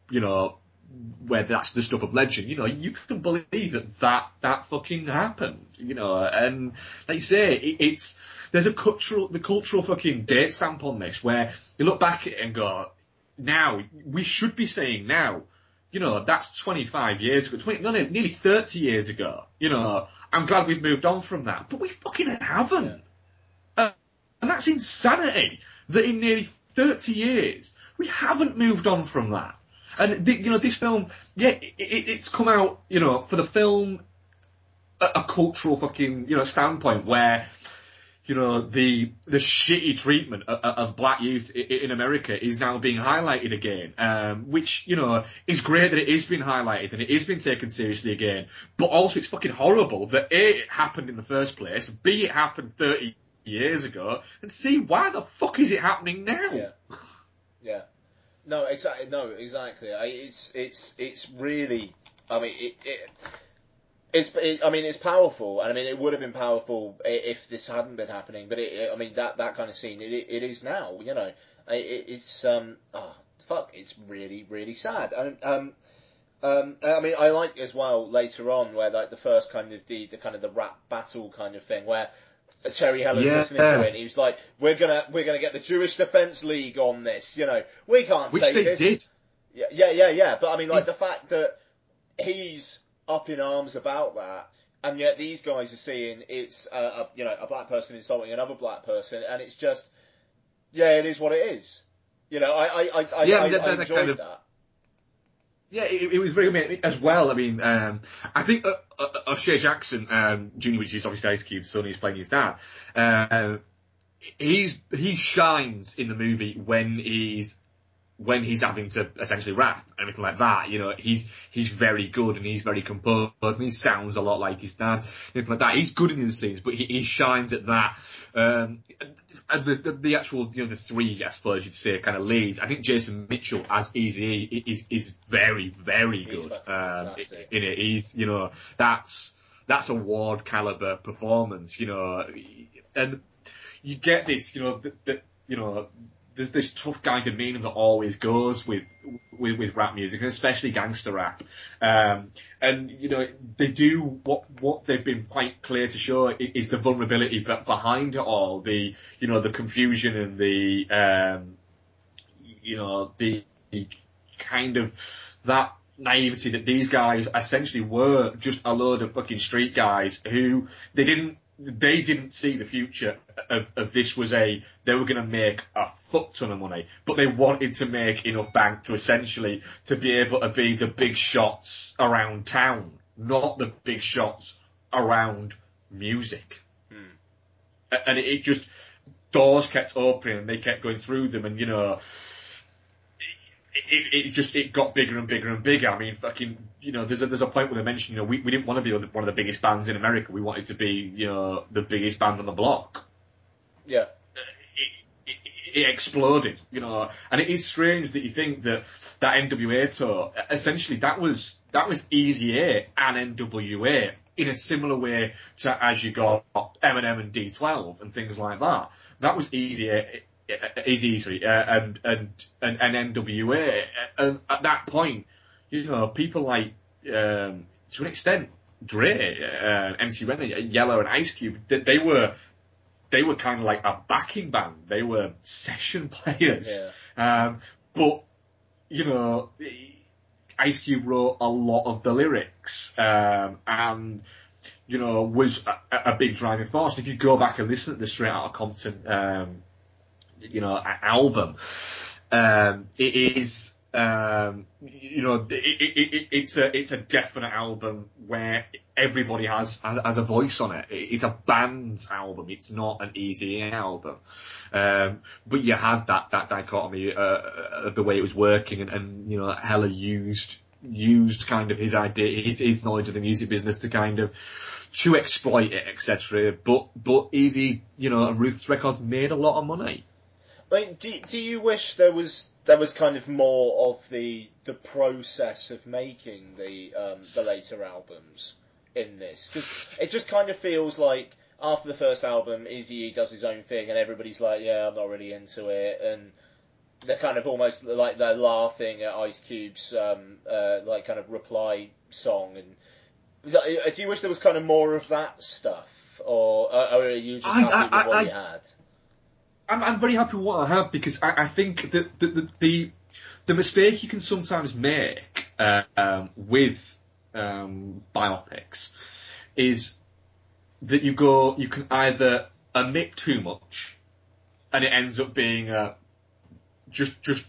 You know, where that's the stuff of legend. You know, you can believe that that that fucking happened. You know, and like you say, it, it's there's a cultural the cultural fucking date stamp on this where you look back at it and go, now we should be saying now you know, that's 25 years ago, 20, no, nearly 30 years ago. You know, I'm glad we've moved on from that, but we fucking haven't. Uh, and that's insanity that in nearly 30 years, we haven't moved on from that. And, the, you know, this film, yeah, it, it, it's come out, you know, for the film, a, a cultural fucking, you know, standpoint where, you know, the the shitty treatment of, of black youth in America is now being highlighted again, um, which you know is great that it is being highlighted and it is being taken seriously again. But also, it's fucking horrible that a it happened in the first place, b it happened thirty years ago, and c why the fuck is it happening now? Yeah. Yeah. No, exactly. No, exactly. I, it's it's it's really. I mean, it. it it's, it, I mean, it's powerful, and I mean, it would have been powerful if this hadn't been happening. But it, I mean, that that kind of scene, it, it is now. You know, it, it's um, oh, fuck, it's really, really sad. And um, um, I mean, I like as well later on where like the first kind of the, the kind of the rap battle kind of thing where Jerry Heller's Yeah. listening to it. He was like, "We're gonna we're gonna get the Jewish Defence League on this. You know, we can't Which say they this." did. Yeah, yeah, yeah, yeah. But I mean, like mm. the fact that he's up in arms about that, and yet these guys are seeing it's a, a you know a black person insulting another black person, and it's just yeah, it is what it is. You know, I I I, I, Yeah, I, I that enjoyed kind of- that. Yeah, it, it was very good as well. I mean, um, I think uh, uh, O'Shea Jackson um, Jr., which is obviously Ice Cube's son, he's playing his dad. Uh, he's he shines in the movie when he's when he's having to essentially rap and everything like that. You know, he's he's very good and he's very composed and he sounds a lot like his dad. Anything like that. He's good in his scenes, but he, he shines at that. Um, the, the, the actual, you know, the three, I suppose you'd say, kind of leads. I think Jason Mitchell as Eazy is is very very good um, in it. He's you know that's that's award caliber performance. You know, and you get this, you know, that, that you know, there's this tough guy demeanor that always goes with, with, with rap music, and especially gangster rap. Um, and, you know, they do what, what they've been quite clear to show is the vulnerability be- behind it all, the, you know, the confusion and the, um, you know, the, the kind of, that naivety that these guys essentially were just a load of fucking street guys who they didn't they didn't see the future of, of this was a they were going to make a fuck ton of money but they wanted to make enough bank to essentially to be able to be the big shots around town not the big shots around music. Hmm. A- and it, it just doors kept opening and they kept going through them and you know it, it just it got bigger and bigger and bigger. I mean, fucking, you know, there's a there's a point where they mention, you know, we, we didn't want to be one of the biggest bands in America. We wanted to be, you know, the biggest band on the block. Yeah. Uh, it, it, it exploded, you know, and it is strange that you think that that NWA tour, essentially, that was that was Eazy-E and NWA in a similar way to as you got Eminem and D12 and things like that. That was Eazy-E, Eazy sorry, uh, and, and, and, and NWA. And at that point, you know, people like, um, to an extent, Dre, uh, MC Renner, Yella and Ice Cube, they, they were, they were kind of like a backing band. They were session <laughs> players. Um, but, you know, Ice Cube wrote a lot of the lyrics, um, and, you know, was a, a big driving force. If you go back and listen to the Straight Outta Compton, um, you know, album, um, it is, um, you know, it, it, it, it's a it's a definite album where everybody has has a voice on it. It's a band's album. It's not an easy album. Um, but you had that that dichotomy uh, of the way it was working, and, and you know, Heller used used kind of his idea, his, his knowledge of the music business to kind of to exploit it, etc. But but Eazy, you know, and Ruthless Records made a lot of money. I mean, do, do you wish there was there was kind of more of the the process of making the um, the later albums in this? Because it just kind of feels like after the first album, Eazy does his own thing, and everybody's like, "Yeah, I'm not really into it," and they're kind of almost like they're laughing at Ice Cube's um, uh, like kind of reply song. And uh, do you wish there was kind of more of that stuff, or, uh, or are you just happy I- with what I- you had? I'm, I'm very happy with what I have because I, I think that the, the, the, the mistake you can sometimes make uh, um, with um, biopics is that you go, you can either omit too much and it ends up being a, just just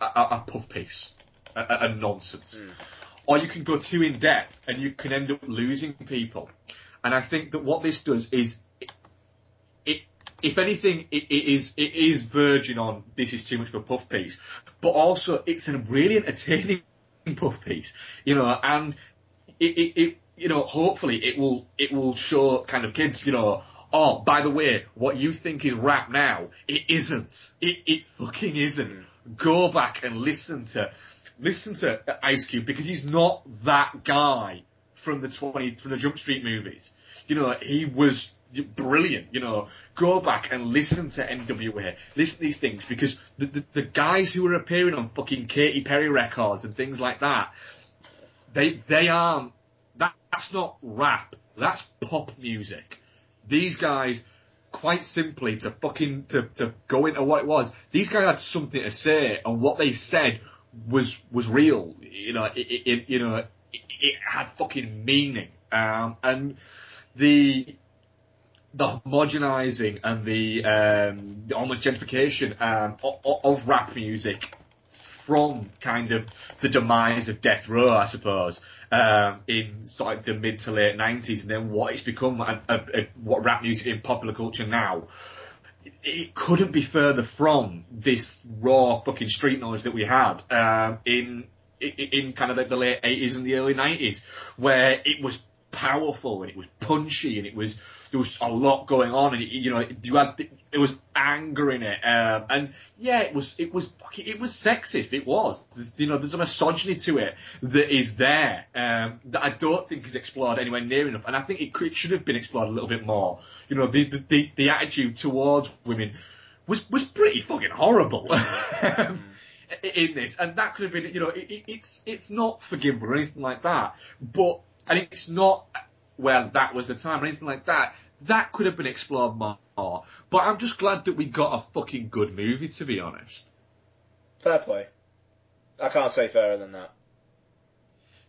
a, a puff piece, a, a nonsense, or you can go too in depth and you can end up losing people. And I think that what this does is if anything, it, it is it is verging on this is too much of a puff piece, but also it's a really entertaining <laughs> puff piece, you know, and it, it, it you know hopefully it will it will show kind of kids, you know. Oh, by the way, what you think is rap now, it isn't. It, it fucking isn't. Mm. Go back and listen to, listen to Ice Cube because he's not that guy from the 20, from the Jump Street movies. You know, he was brilliant, you know. Go back and listen to NWA, listen to these things because the, the, the guys who are appearing on fucking Katy Perry records and things like that, they, they aren't, that, that's not rap, that's pop music. These guys, quite simply, to fucking, to, to go into what it was, these guys had something to say and what they said was, was real, you know, it, it, you know, it, it had fucking meaning. Um, and the, the homogenizing and the, um, the almost gentrification um, of, of rap music from kind of the demise of death row, I suppose, um, in sort of the mid to late nineties, and then what it's become, a, a, a, what rap music in popular culture now. It, couldn't be further from this raw fucking street knowledge that we had um, in, in in kind of like the late eighties and the early nineties, where it was powerful and it was punchy and it was there was a lot going on and it, you know you had there was anger in it um, and yeah it was it was fucking it was sexist. It was. There's, you know there's a misogyny to it that is there um, that I don't think is explored anywhere near enough. And I think it, could, it should have been explored a little bit more. You know the the, the, the attitude towards women was was pretty fucking horrible um, <laughs> in this, and that could have been, you know, it, it, it's it's not forgivable or anything like that, but and it's not well that was the time or anything like that. That could have been explored more, but I'm just glad that we got a fucking good movie, to be honest. Fair play. I can't say fairer than that.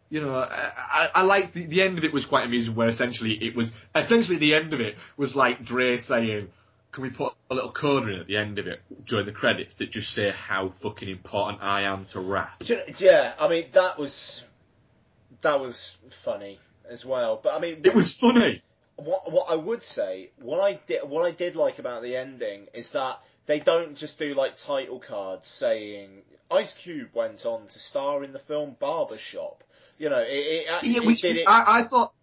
You know, I, I, I like the, the end of it was quite amusing, where essentially it was essentially the end of it was like Dre saying, "Can we put a little coda in at the end of it during the credits that just say how fucking important I am to rap?" Do you know- Yeah, I mean that was that was funny as well. But I mean, It was funny. what what I would say, what I did what I did like about the ending is that they don't just do like title cards saying Ice Cube went on to star in the film Barbershop. You know, it, it, Yeah, which, did it. I, I thought,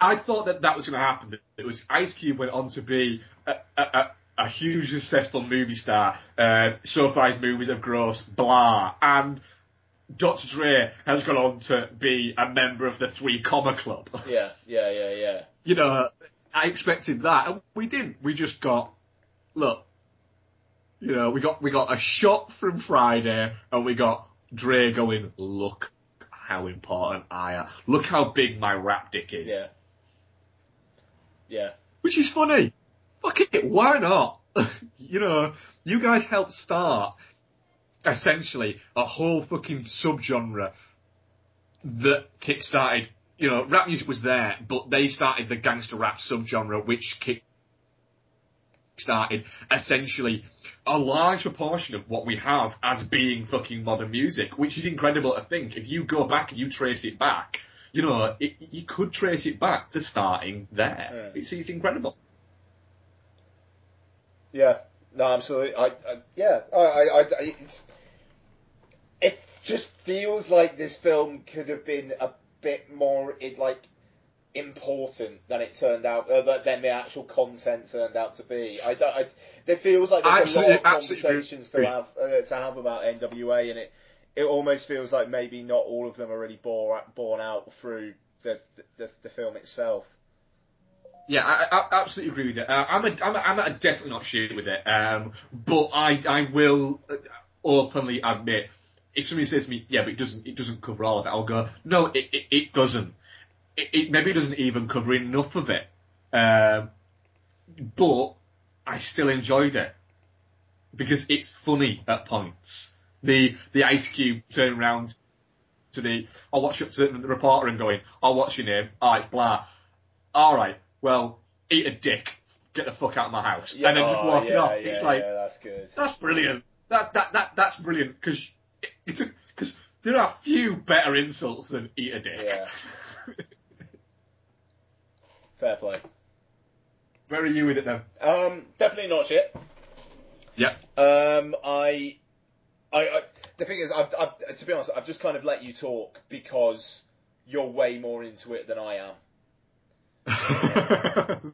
I thought that that was going to happen. It was Ice Cube went on to be a, a, a, a huge successful movie star. Uh, so far his movies have grossed blah, and Dr. Dre has gone on to be a member of the Three Comma Club. <laughs> Yeah, yeah, yeah, yeah. you know, I expected that, and we didn't. We just got, look, you know, we got we got a shot from Friday, and we got Dre going, look how important I am. Look how big my rap dick is. Yeah. Yeah. Which is funny. Fuck it, why not? <laughs> you know, you guys helped start essentially a whole fucking subgenre that kickstarted, you know, rap music was there, but they started the gangster rap subgenre which kickstarted essentially a large proportion of what we have as being fucking modern music, which is incredible to think. If you go back and you trace it back, you know, it, you could trace it back to starting there. Yeah. It's, it's incredible. Yeah, no, absolutely. I, I yeah, I, I, I, it's, it just feels like this film could have been a bit more, it like, important than it turned out, uh, than- the actual content turned out to be. I don't, I, it feels like there's Absolutely- a lot of conversations to have, uh, to have about NWA and it, it almost feels like maybe not all of them are really bore, borne out through the, the, the film itself. Yeah, I, I absolutely agree with it. Uh, I'm, a, I'm, a, I'm a definitely not shooting with it, um, but I, I will uh, openly admit if somebody says to me, "Yeah, but it doesn't, it doesn't cover all of it," I'll go, "No, it, it, it doesn't. It, it maybe doesn't even cover enough of it." Um, but I still enjoyed it because it's funny at points. The the Ice Cube turning around to the, I'll watch up to the, the reporter and going, "I'll watch your name." Oh, it's blah. All right, well, eat a dick. Get the fuck out of my house, and then just oh, walking yeah, off. Yeah, it's like yeah, that's good. that's brilliant. That that that that's brilliant because it, it's because there are few better insults than eat a dick. Yeah. Fair play. Where are you with it then? Um, definitely not shit. Yeah. Um, I, I, I the thing is, I've, I've, to be honest, I've just kind of let you talk because you're way more into it than I am. <laughs> <laughs>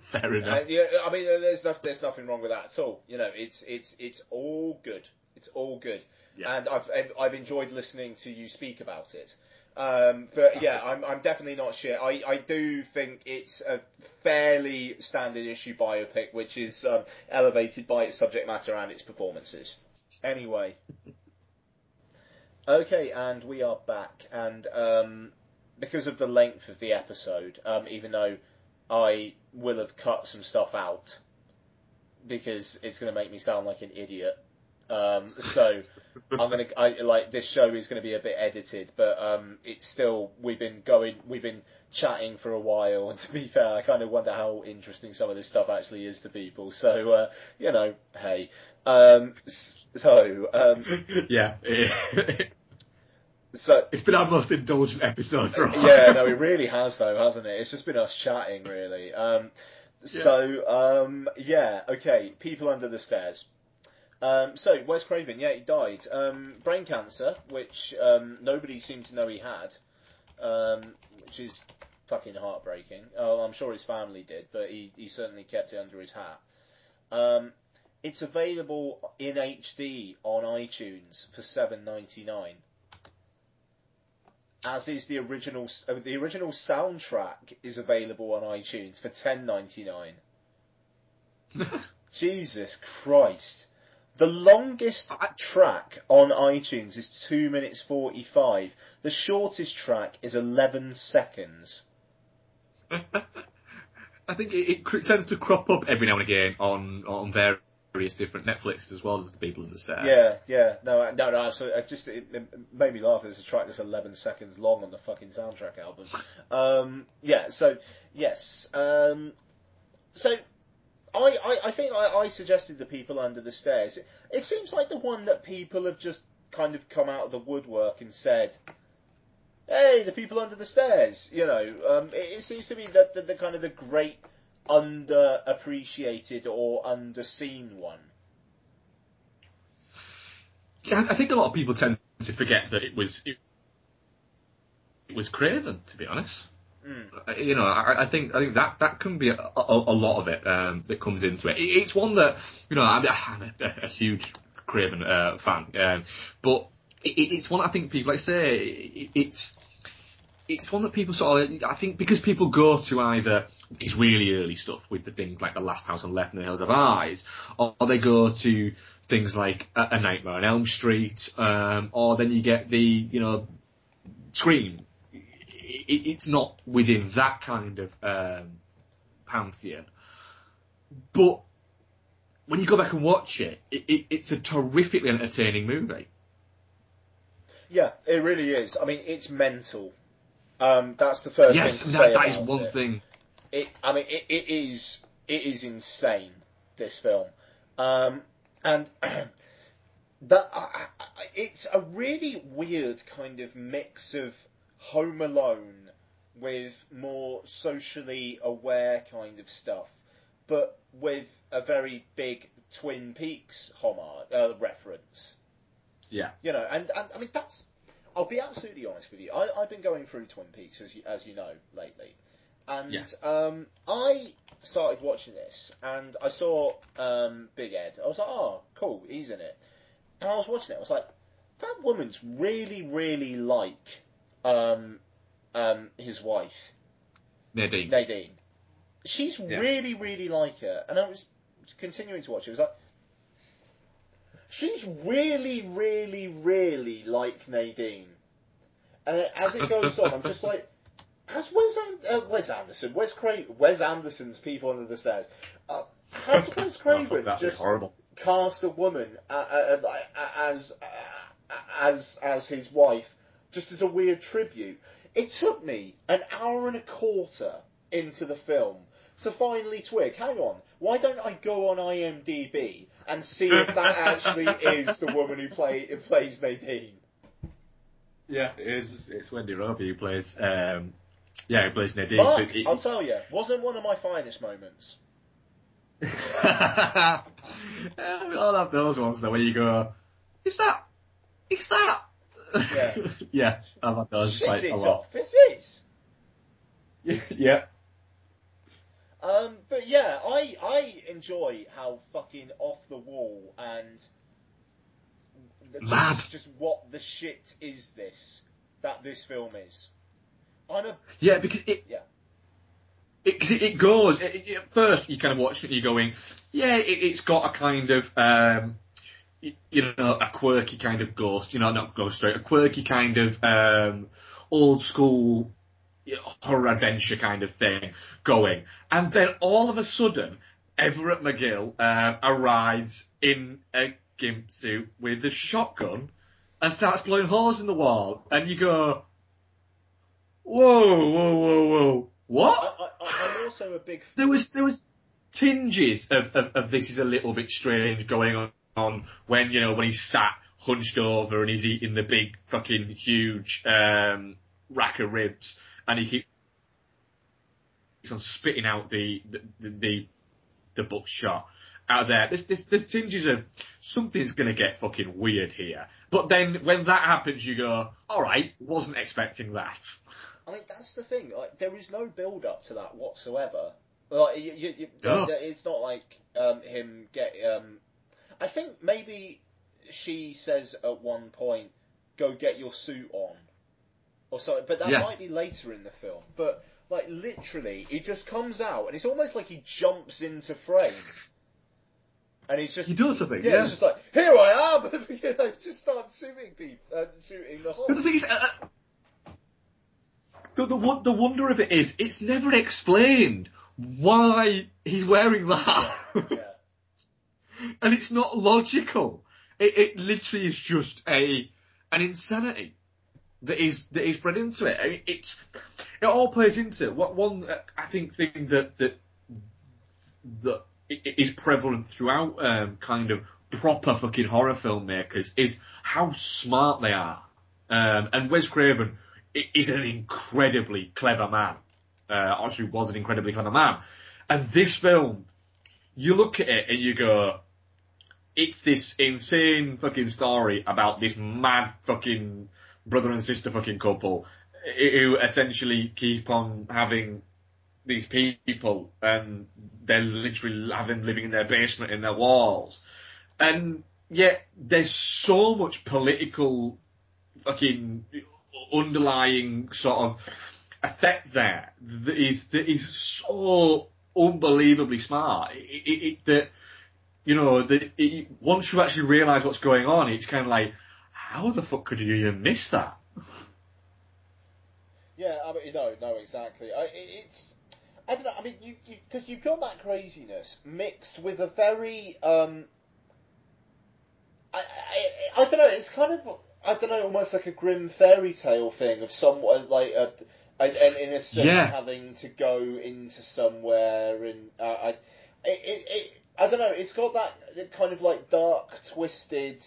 Fair enough. Uh, yeah, I mean, there's no, there's nothing wrong with that at all. You know, it's it's it's all good. It's all good, Yeah. and I've I've- enjoyed listening to you speak about it. Um, but yeah, I'm I'm definitely not shit. I, I do think it's a fairly standard issue biopic, which is um, elevated by its subject matter and its performances. Anyway, okay, and we are back, and um, because of the length of the episode, um, even though I will have cut some stuff out because it's going to make me sound like an idiot. Um, <laughs> so I'm gonna I, like this show is going to be a bit edited, but um, it's still we've been going we've been chatting for a while, and <laughs> to be fair, I kind of wonder how interesting some of this stuff actually is to people. So uh, you know, hey, um, so um, <laughs> yeah. it- so it's been our most indulgent episode while. yeah, no, it really has though, hasn't it? It's just been us chatting, really. Um, so, um, yeah, okay, people under the stairs. Um, so, Wes Craven, yeah, he died. Um, brain cancer, which um, nobody seemed to know he had, um, which is fucking heartbreaking. Oh, I'm sure his family did, but he, he certainly kept it under his hat. Um, it's available in HD on iTunes for seven ninety nine as is the original. Uh, the original soundtrack is available on iTunes for ten ninety nine. <laughs> Jesus Christ! The longest track on iTunes is two minutes forty five. The shortest track is eleven seconds. <laughs> I think it, it tends to crop up every now and again on on various different Netflixes as well as the people in the stairs. Yeah, yeah, no, no, no, absolutely. Just it, it made me laugh. There's a track that's 11 seconds long on the fucking soundtrack album. Um, yeah, so yes, um, so I, I, I think I, I suggested the people under the stairs. It, it seems like the one that people have just kind of come out of the woodwork and said, "Hey, the people under the stairs." You know, um, it, it seems to be the, the, the kind of the great underappreciated or underseen one. Yeah, I think a lot of people tend to forget that it was it, it was Craven, to be honest. Uh, You know, I, I think I think that that can be a, a, a lot of it um, that comes into it. it. It's one that you know I'm, <laughs> I'm a, a huge Craven uh, fan, um, but it, it's one I think people like I say it, it's it's one that people sort of I think because people go to either it's really early stuff with the things like the Last House on Left and the Hills of Eyes, or they go to things like a, Nightmare on Elm Street, um, or then you get the you know Scream. It, it's not within that kind of um, pantheon, but when you go back and watch it, it, it, it's a terrifically entertaining movie. Yeah, it really is. I mean, it's mental. Um, that's the first Yes, thing that, say that is one it. thing. It, I mean, it, it is it is insane. This film, um, and <clears throat> that I, I, I- it's a really weird kind of mix of Home Alone with more socially aware kind of stuff, but with a very big Twin Peaks homage uh, reference. Yeah. You know, and, and I mean that's. I'll be absolutely honest with you. I, I've been going through Twin Peaks as you, as you know lately, and Yeah. um, I started watching this and I saw um, Big Ed. I was like, oh, cool, he's in it. And I was watching it. I was like, that woman's really, really like um, um, his wife Nadine. Nadine. She's Yeah. really, really like her, and I was continuing to watch it. I was like, she's really, really, really like Nadine. And as it goes on, I'm just like, has Wes, uh, Wes Anderson, Wes, Cra- Wes Anderson's People Under the Stairs, uh, has Wes <laughs> Craven just horrible. cast a woman uh, uh, uh, as uh, as as his wife, just as a weird tribute. It took me an hour and a quarter into the film to finally twig. Hang on, why don't I go on IMDb and see if that <laughs> actually is the woman who play who plays Nadine? Yeah, it is. It's Wendy Robie who plays. Um, yeah, who plays Nadine. Mark, So I'll tell you, wasn't one of my finest moments. <laughs> Yeah, we all have those ones though where you go, is that, is that? Yeah. <laughs> yeah, I've had those Shit like, a lot. off, it is. yeah. Um, but yeah, I I enjoy how fucking off the wall and the- just, just what the shit is this that this film is. I'm a Yeah, because it, Yeah. it, cause it, it goes, it, at first you kind of watch it and you're going, yeah, it, it's got a kind of, um, y- you know, a quirky kind of ghost, you know, not ghost story, a quirky kind of, um, old school you horror adventure kind of thing going. And then all of a sudden, Everett McGill, uh, arrives in a gimp suit with a shotgun and starts blowing holes in the wall. And you go, whoa, whoa, whoa, whoa, what? I, I, I'm also a big <laughs> there was there was tinges of, of, of this is a little bit strange going on, on when you know when he's sat hunched over and he's eating the big fucking huge um, rack of ribs and he keeps on spitting out the the the, the, the buckshot out of there. There's, there's there's tinges of something's gonna get fucking weird here. But then when that happens, you go, all right, wasn't expecting that. I mean, that's the thing. Like, there is no build up to that whatsoever. Like, you, you, you, No. it's not like um, him get. Um, I think maybe she says at one point, "Go get your suit on," or something. But that Yeah. might be later in the film. But like, literally, he just comes out, and it's almost like he jumps into frame. And he's just He does, something. yeah, Yeah. it's just like here I am, <laughs> you know, just start shooting people, uh, shooting the But the thing is, uh, uh, the, the the wonder of it is, it's never explained why he's wearing that, Yeah. <laughs> and it's not logical. It, it literally is just a an insanity that is that is bred into it. I mean, it's it all plays into it. what one uh, I think thing that that that is prevalent throughout um, kind of proper fucking horror filmmakers is how smart they are. Um, and Wes Craven is an incredibly clever man. Uh, actually was an incredibly clever man. And this film, you look at it and you go, it's this insane fucking story about this mad fucking brother and sister fucking couple who essentially keep on having these people and they're literally having living in their basement in their walls. And yet there's so much political fucking underlying sort of effect there that is that is so unbelievably smart. It, it, it, that you know that it, once you actually realise what's going on, it's kind of like, how the fuck could you even miss that? Yeah, I mean, no, no, exactly. I, it, it's, I don't know. I mean, you because you, have got that craziness mixed with a very, um, I, I, I don't know. It's kind of, I don't know, almost like a grim fairy tale thing of someone like a, and, and in a sense Yeah. having to go into somewhere and uh, I, it, it, it, I don't know. It's got that, that kind of like dark, twisted.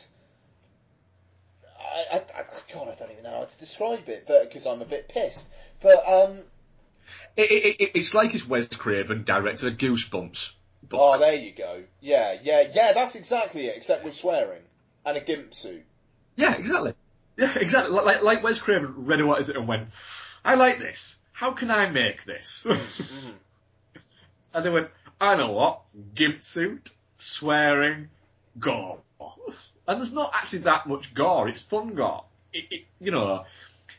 I, I, I, God, I don't even know how to describe it, but because I'm a bit pissed. But um, It, it, it, it's like it's Wes Craven directed a Goosebumps book. oh, there you go. Yeah, yeah, yeah. That's exactly it, except with swearing and a gimp suit. Yeah, exactly. Yeah, exactly. Like, like, Wes Craven read what is it and went, I like this. How can I make this? <laughs> and they went, I know what. Gimp suit, swearing, gore. And there's not actually that much gore. It's fun gore. It, it, you know,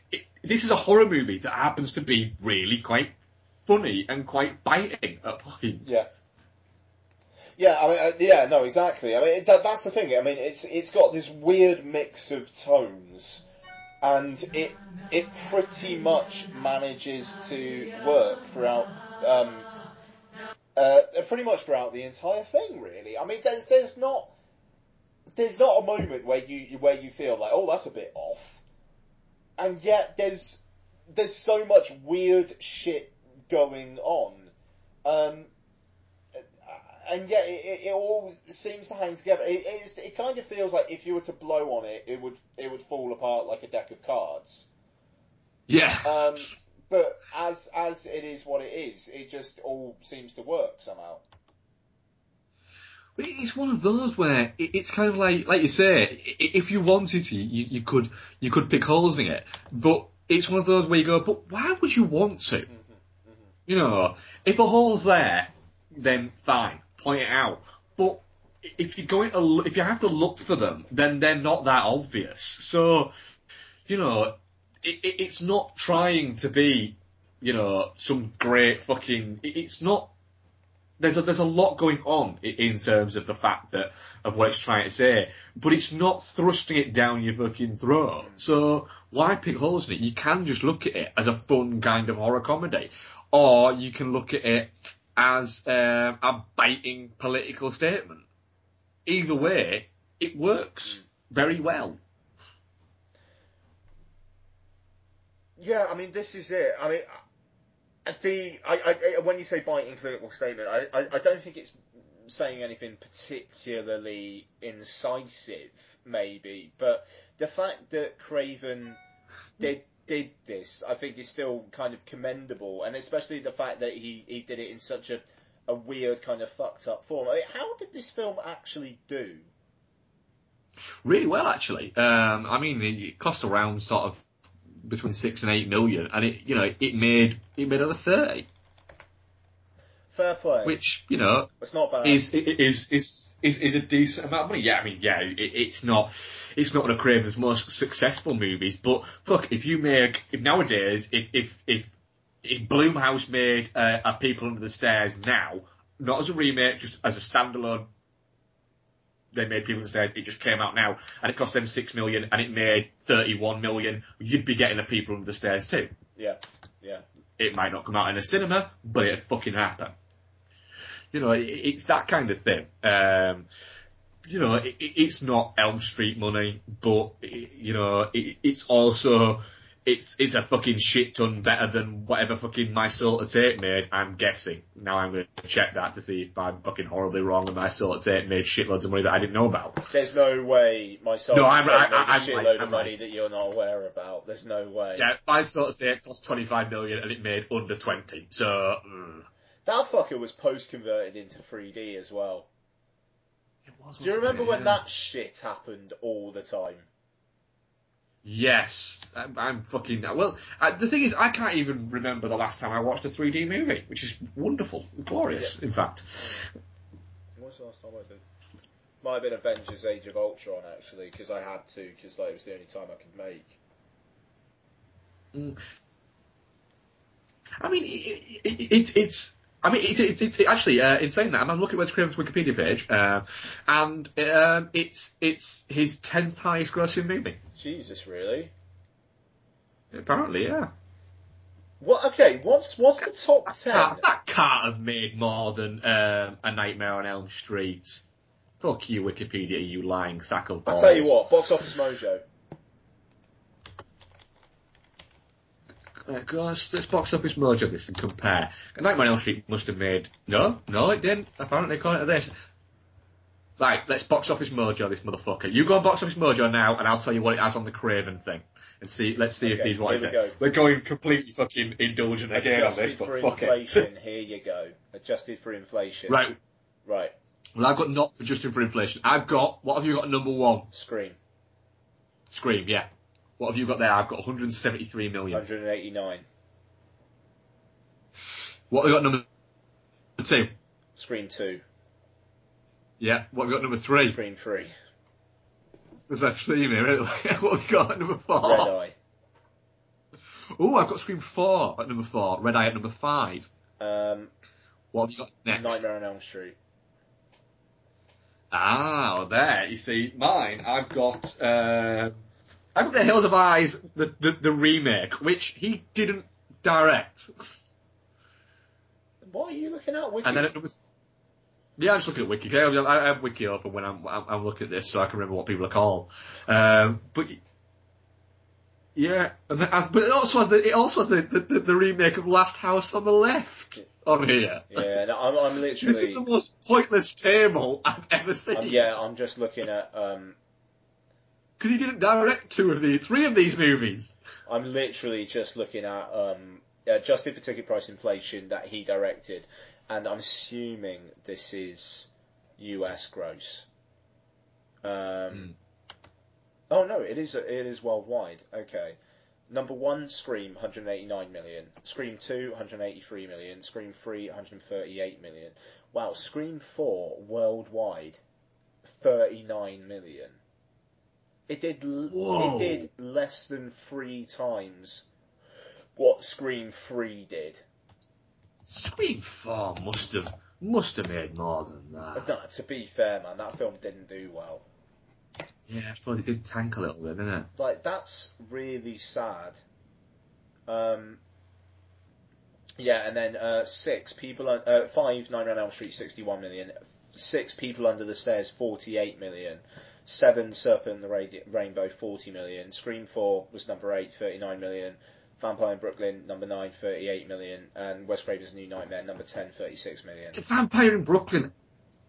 it, this is a horror movie that happens to be really quite funny and quite biting at points. Yeah. Yeah, I mean, uh, yeah, no, exactly. I mean, that, that's the thing. I mean, it's it's got this weird mix of tones, and it it pretty much manages to work throughout. Um, uh, pretty much throughout the entire thing, really. I mean, there's there's not there's not a moment where you where you feel like, oh, that's a bit off, and yet there's there's so much weird shit going on. Um, and yet it, it, it all seems to hang together. It, it kind of feels like if you were to blow on it, it would it would fall apart like a deck of cards. Yeah. Um, but as as it is what it is, it just all seems to work somehow. But it's one of those where it's kind of like, like you say, if you wanted to, you, you could, you could pick holes in it. But it's one of those where you go, but why would you want to? Mm-hmm, mm-hmm. You know, if a hole's there, then fine, point it out. But if you're going to, if you have to look for them, then they're not that obvious. So, you know, it, it, it's not trying to be, you know, some great fucking. It, it's not there's a, there's a lot going on in terms of the fact that of what it's trying to say, but it's not thrusting it down your fucking throat. So why pick holes in it? You can just look at it as a fun kind of horror comedy, or you can look at it as um, a biting political statement. Either way, it works very well. Yeah, I mean, this is it. I mean, uh, the I, I, when you say biting political statement, I, I, I don't think it's saying anything particularly incisive, maybe, but the fact that Craven did did this, I think, is still kind of commendable, and especially the fact that he, he did it in such a a weird kind of fucked up form. I mean, how did this film actually do? Really well, actually. Um, I mean, it it cost around sort of between six and eight million, and it, you know, it made it made over thirty, Fair play. which you know it's not bad. is is is is is a decent amount of money. Yeah, I mean, yeah, it, it's not it's not one of Craven's most successful movies, but fuck, if you make if nowadays if if if if Blumhouse made uh, a People Under the Stairs now, not as a remake, just as a standalone. They made People Stairs. It just came out now, and it cost them six million, and it made thirty-one million. You'd be getting the People Under the Stairs too. yeah, yeah. It might not come out in a cinema, but it'd fucking happen. You know, it, it's that kind of thing. Um, you know, it, it- it's not Elm Street money, but you know, it, it's also it's it's a fucking shit ton better than whatever fucking My Soul to Take made. I'm guessing. Now I'm going to check that to see if I'm fucking horribly wrong and My Soul to Take made shitloads of money that I didn't know about. There's no way my soul No, I'm- I- made a I- I'm shitload right, of I'm money right. that you're not aware about. There's no way. Yeah, My Soul to Take cost 25 million and it made under 20. So. mm. That fucker was post converted into 3D as well. It was, Do you remember it? when that shit happened all the time? Yes, I'm, I'm fucking. Well, uh, the thing is, I can't even remember the last time I watched a 3D movie, which is wonderful, glorious, in fact. When was the last time I did? Might have been Avengers Age of Ultron actually, because I had to, because like, it was the only time I could make. I mean, it, it, it, it's. I mean, it's, it's, it's actually uh, in saying that, I'm looking at Wes Craven's Wikipedia page, uh, and um, it's it's his tenth highest grossing movie. Jesus, really? Apparently, yeah. What? Okay, what's what's the top ten? That, that can't have made more than um, A Nightmare on Elm Street. Fuck you, Wikipedia, you lying sack of balls. I'll tell you what, Box Office Mojo. Uh, gosh, let's box office mojo this and compare. A Nightmare on Elm Street must have made no, no, it didn't. Apparently, according to this. Right, let's box office mojo this motherfucker. You go on box office mojo now, and I'll tell you what it has on the Craven thing, and see. Let's see if Okay, these what here is we it. go. We're going completely fucking indulgent again on this, Adjusted but for fuck inflation. it. Here you go. Adjusted for inflation. Right. Right. Well, I've got not for adjusting for inflation. I've got what have you got? Number one, Scream. Scream. Yeah. What have you got there? I've got 173 million. 189. What have you got number two? Scream 2. Yeah. What have you got number three? Scream 3. There's that theme here, <laughs> what have you got at number four? Red Eye. Oh, I've got Scream 4 at number 4, Red Eye at number 5. Um, What have you got next? Nightmare on Elm Street. Ah, well, there, you see, mine, I've got, um I've got The Hills of Eyes, the, the, the remake, which he didn't direct. What are you looking at? Wiki? And then at number, yeah, I'm just looking at Wiki. I, I have Wiki open when I'm, I'm, I'm looking at this so I can remember what people are called. Um, but, yeah, and the, but it also has the, it also has the, the, the remake of Last House on the Left on here. yeah, no, I'm, I'm <laughs> This is the most pointless table I've ever seen. um, yeah, I'm just looking at. Um, Because he didn't direct two of these, three of these movies. I'm literally just looking at um, adjusted for ticket price inflation that he directed, and I'm assuming this is U.S. gross. Um, Oh no, it is it is worldwide. Okay, number one, Scream, 189 million. Scream two, 183 million. Scream three, 138 million. Wow, Scream four worldwide, 39 million. It did Whoa. it did less than three times what Scream three did. Scream 4 must have, must have made more than that. No, to be fair, man, that film didn't do well. Yeah, it did tank a little bit, didn't it? like that's really sad. Um, yeah, and then uh, six people, uh, five Nightmare on Elm Street, sixty-one million. Six people under the stairs, forty-eight million. Seven Serpent and the Ra- Rainbow, forty million. Scream Four was number eight, 39 million. Vampire in Brooklyn, number nine, 38 million, and Wes Craven's New Nightmare, number 10, 36 million. The Vampire in Brooklyn.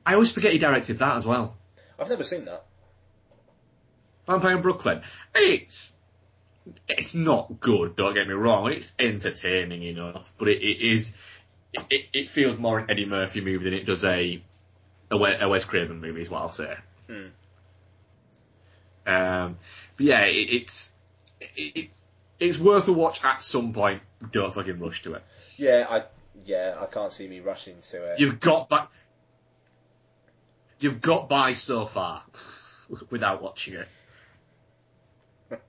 I always forget he directed that as well. I've never seen that. Vampire in Brooklyn. It's it's not good. Don't get me wrong. It's entertaining enough, but it, it is. It, it feels more an Eddie Murphy movie than it does a a Wes Craven movie. Is what I'll say. Hmm. Um, but yeah, it, it's it, it's it's worth a watch at some point. Don't fucking rush to it. Yeah, I yeah, I can't see me rushing to it. You've got that. You've got by so far <laughs> without watching it. <laughs>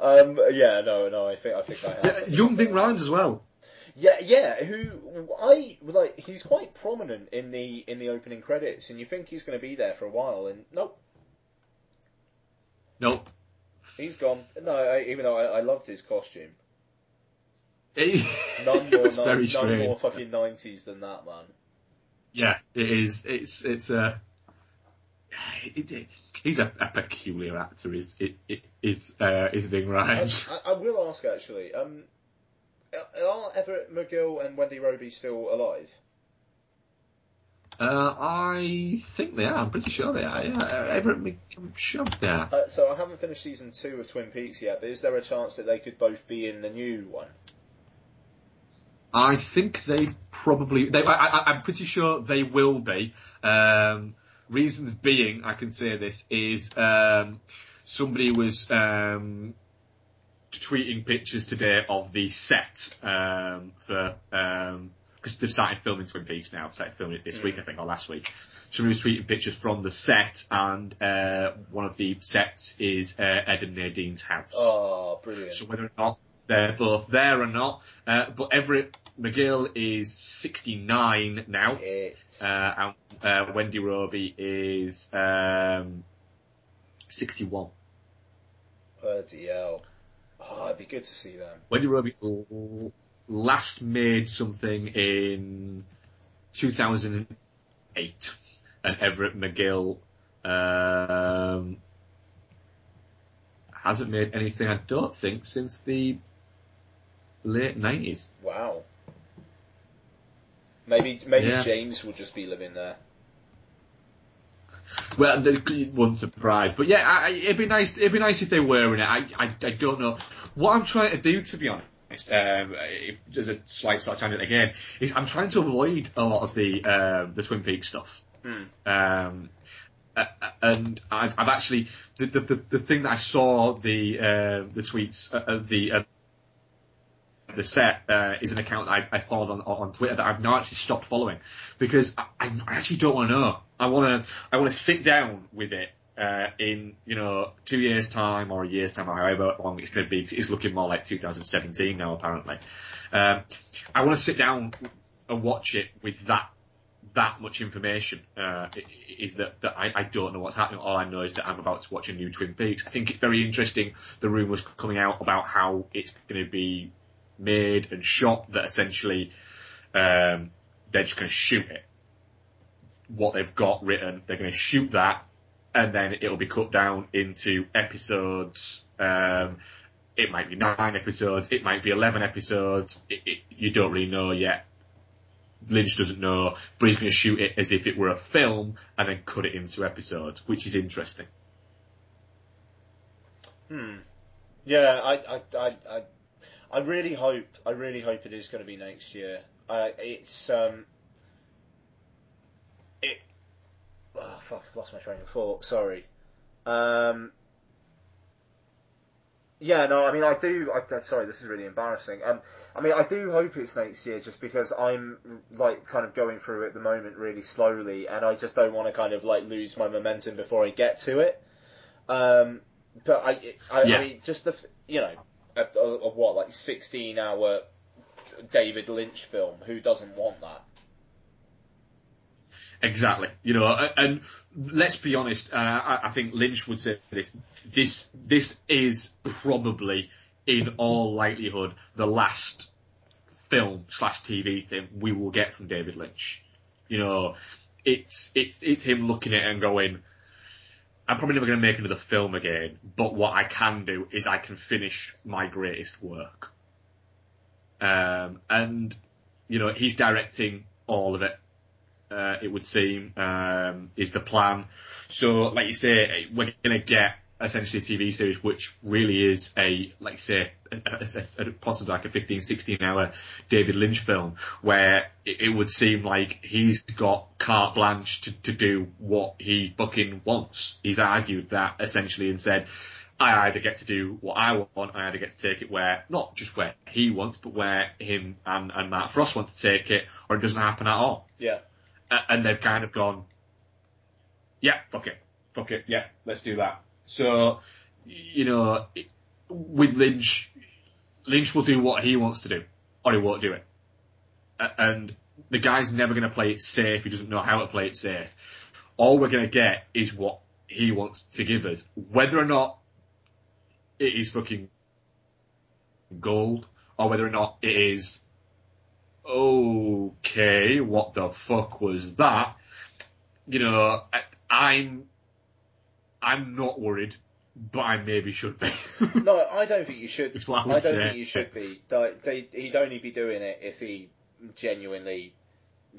um, yeah, no, no, I think I think I have. Young Ving Rhames as well. Yeah, yeah. Who I like? He's quite prominent in the in the opening credits, and you think he's going to be there for a while, and nope, Nope. he's gone. No, I, even though I, I loved his costume, <laughs> none more, none, none more fucking nineties than that man. Yeah, it is. It's it's a. It, it, he's a, a peculiar actor. Is it, it is uh, is Ving I, Rhames? I, I will ask actually. Um, are Everett McGill and Wendy Robie still alive? Uh, I think they are. I'm pretty sure they are. Yeah, Uh, Everett, I'm sure they are. Uh, so I haven't finished season two of Twin Peaks yet, but is there a chance that they could both be in the new one? I think they probably. They, I, I'm pretty sure they will be. Um, reasons being, I can say this is um, somebody was um, tweeting pictures today of the set um, for because they've started filming Twin Peaks now. Started filming it this week, I think, or last week. Somebody was tweeting pictures from the set, and uh, one of the sets is uh, Ed and Nadine's house. Oh, brilliant. So whether or not they're both there or not, uh, but Everett McGill is 69 now, uh, and uh, Wendy Robie is um, 61. Bloody hell. Oh, it'd be good to see them. Wendy Robie l- last made something in 2008, and Everett McGill um, hasn't made anything, I don't think, since the late 90s. Wow. Maybe maybe Yeah. James will just be living there. Well, it wouldn't surprise, but yeah, I, I- it'd be nice. It'd be nice if they were in it. I, I, I don't know what I'm trying to do, to be honest. Um, if, as a slight of tangent again, I'm trying to avoid a lot of the um, the Twin Peaks stuff. Um, uh, and I've, I've actually the, the the the thing that I saw the uh, the tweets uh, of the uh, the set uh, is an account I, I followed on on Twitter that I've now actually stopped following because I, I actually don't want to know. I want to I want to sit down with it uh, in you know two years time or a year's time or however long it's going to be. It's looking more like 2017 now apparently. Um, I want to sit down and watch it with that that much information uh, is that, that I, I don't know what's happening. All I know is that I'm about to watch a new Twin Peaks. I think it's very interesting. The rumours coming out about how it's going to be made and shot. That essentially um, they're just going to shoot it. What they've got written, they're going to shoot that, and then it'll be cut down into episodes. Um, it might be nine episodes. It might be eleven episodes. It, it, you don't really know yet. Lynch doesn't know, but he's going to shoot it as if it were a film and then cut it into episodes, which is interesting. Hmm. Yeah, I, I, I, I, I really hope, I really hope it is going to be next year. Uh, it's, um, it, oh fuck, I've lost my train of thought. Sorry. Um, yeah, no, I mean, I do. I, uh, sorry, this is really embarrassing. Um, I mean, I do hope it's next year, just because I'm like kind of going through it at the moment really slowly, and I just don't want to kind of like lose my momentum before I get to it. Um, but I, I, Yeah. I mean, just the, you know, a, a, a what like sixteen hour David Lynch film. Who doesn't want that? Exactly. You know, and let's be honest. I, I think Lynch would say this. This this is probably, in all likelihood, the last film slash TV thing we will get from David Lynch. You know, it's it's it's him looking at it and going, I'm probably never going to make another film again. But what I can do is I can finish my greatest work. Um, and you know, he's directing all of it uh, it would seem, um, is the plan. So, like you say, we're going to get essentially a TV series which really is a, like you say, a, a, a, possibly like a 15, 16 hour David Lynch film where it, it would seem like he's got carte blanche to, to do what he fucking wants. He's argued that essentially and said, I either get to do what I want, I either get to take it where, not just where he wants, but where him and, and Matt Frost want to take it, or it doesn't happen at all Yeah. And they've kind of gone, yeah, fuck it, fuck it, yeah, let's do that. So, you know, with Lynch, Lynch will do what he wants to do, or he won't do it. And the guy's never going to play it safe. He doesn't know how to play it safe. All we're going to get is what he wants to give us, whether or not it is fucking gold, or whether or not it is okay, what the fuck was that? You know, I- I'm, I'm not worried, but I maybe should be. <laughs> No, I don't think you should. I I, don't say. think you should be. They, he'd only be doing it if he genuinely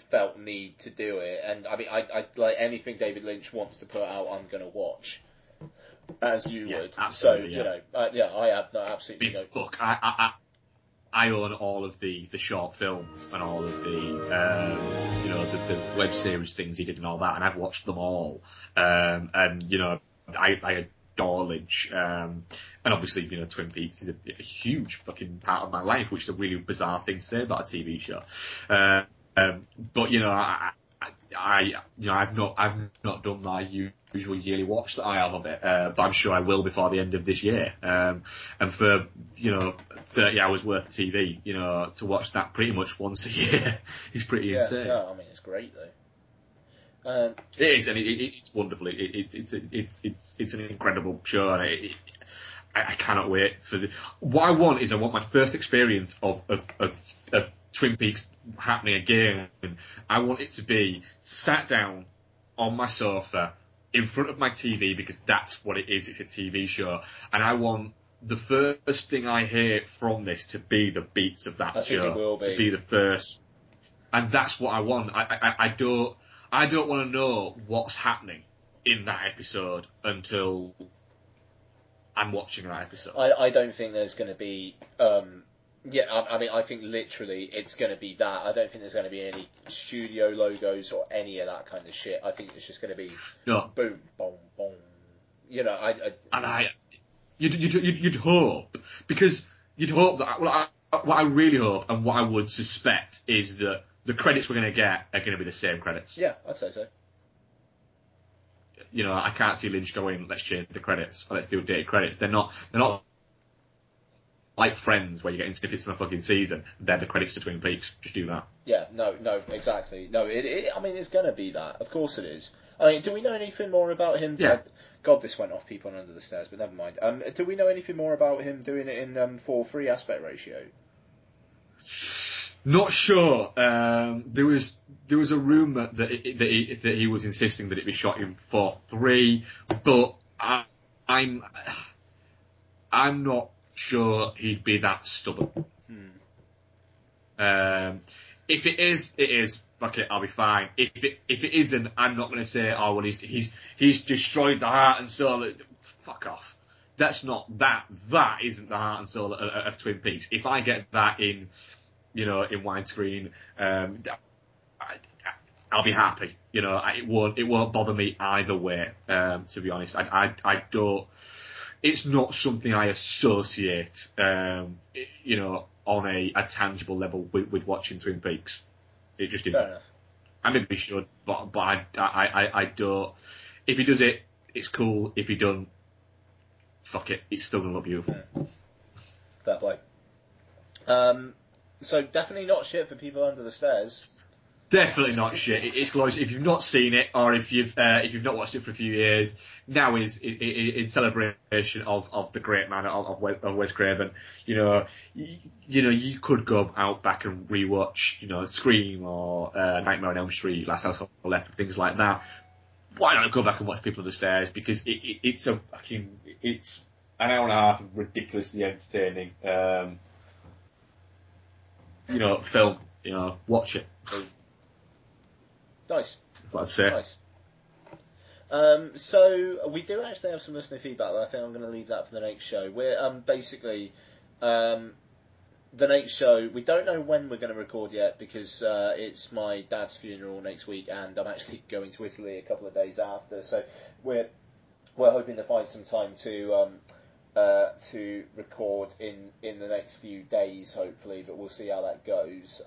felt need to do it. And I mean, I, I like anything David Lynch wants to put out, I'm going to watch, as you Yeah, would. so yeah. you know, uh, yeah, I have no absolutely mean, no. fuck, I, I, I, own all of the, the short films and all of the, um, you know, the, the web series things he did and all that, and I've watched them all. Um, and, you know, I, I adore Lynch. Um, and obviously, you know, Twin Peaks is a, a huge fucking part of my life, which is a really bizarre thing to say about a TV show. Uh, Um, but you know, I, I, you know, I've not, I've not done my usual yearly watch that I have of it, uh, but I'm sure I will before the end of this year. Um, and for you know, 30 hours worth of TV, you know, to watch that pretty much once a year <laughs> is pretty Yeah, insane. no, I mean it's great though. Um, It is, and it, it, it's wonderful. It, it, it's it's it's it's an incredible show, and it, I, I cannot wait for the. What I want is I want my first experience of of of, of Twin Peaks happening again. I want it to be sat down on my sofa in front of my TV because that's what it is. It's a TV show, and I want the first thing I hear from this to be the beats of that I show. be. To be the first and that's what I want. I, I, I don't, I don't want to know what's happening in that episode until I'm watching that episode. I, I don't think there's going to be. Um, yeah, I, I mean, I think literally it's going to be that. I don't think there's going to be any studio logos or any of that kind of shit. I think it's just going to be no, boom, boom, boom. You know, I, I and I, you'd, you'd, you'd, you'd hope because you'd hope that. Well, I, what I really hope and what I would suspect is that the credits we're going to get are going to be the same credits. yeah, I'd say so. You know, I can't see Lynch going, let's change the credits or let's do dated credits. They're not, they're not like Friends where you're getting snippets from a fucking season. They're the credits to Twin Peaks. Just do that. Yeah, no, no, exactly. No, it, it I mean, it's going to be that. Of course it is. I mean, do we know anything more about him? Yeah. God, this went off people under the stairs, but never mind. Um, do we know anything more about him doing it in um, four three aspect ratio? Not sure. Um, there was there was a rumor that it, that, he, that he was insisting that it be shot in four three, but I, I'm I'm not sure he'd be that stubborn. Um, if it is, it is. Fuck it, I'll be fine. If it if it isn't, I'm not going to say, oh well, he's he's he's destroyed the heart and soul. Fuck off. That's not that. That isn't the heart and soul of, of Twin Peaks. If I get that in, you know, in widescreen, um, I, I'll be happy. You know, I- it won't it won't bother me either way. Um, to be honest, I I, I don't. It's not something I associate, um, you know, on a, a tangible level with, with watching Twin Peaks. It just isn't. I maybe should, but but I, I, I, I don't. If he does it, it's cool. If he don't, fuck it, it's still gonna look beautiful. Fair play. Um, so definitely not shit for people under the stairs. Definitely not shit. It- It's glorious. If you've not seen it, or if you've uh, if you've not watched it for a few years, now is in, celebration of, of the great man of, of Wes Craven. You know, you, you know, you could go out back and rewatch, you know, Scream or uh, Nightmare on Elm Street, Last House on the Left, things like that. Why not go back and watch People on the Stairs? Because it, it, it's a fucking it's an hour and a half of ridiculously entertaining, um, you know, film. You know, watch it. Nice. That's what I'd say. Nice. Um, so we do actually have some listener feedback, but I think I'm going to leave that for the next show. We're um, basically um, the next show. We don't know when we're going to record yet because uh, it's my dad's funeral next week, and I'm actually <laughs> going to Italy a couple of days after. So we're we're hoping to find some time to um, uh, to record in in the next few days, hopefully. But we'll see how that goes.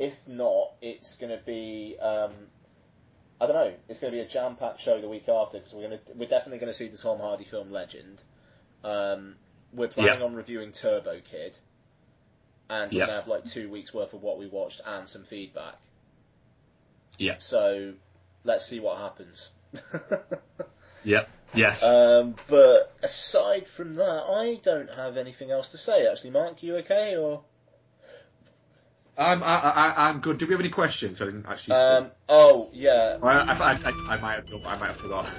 If not, it's going to be. Um, I don't know. It's going to be a jam-packed show the week after because we're going to we're definitely going to see the Tom Hardy film Legend. Um, we're planning Yeah. on reviewing Turbo Kid, and we're Yeah. going to have like two weeks worth of what we watched and some feedback. Yeah. So let's see what happens. <laughs> Yep. Yes. um, but aside from that, I don't have anything else to say. Actually, Mark, you okay or? I'm I, I, I'm good. Do we have any questions? I didn't actually. see. Um, oh yeah. I, I, I, I, I might have I might have forgotten.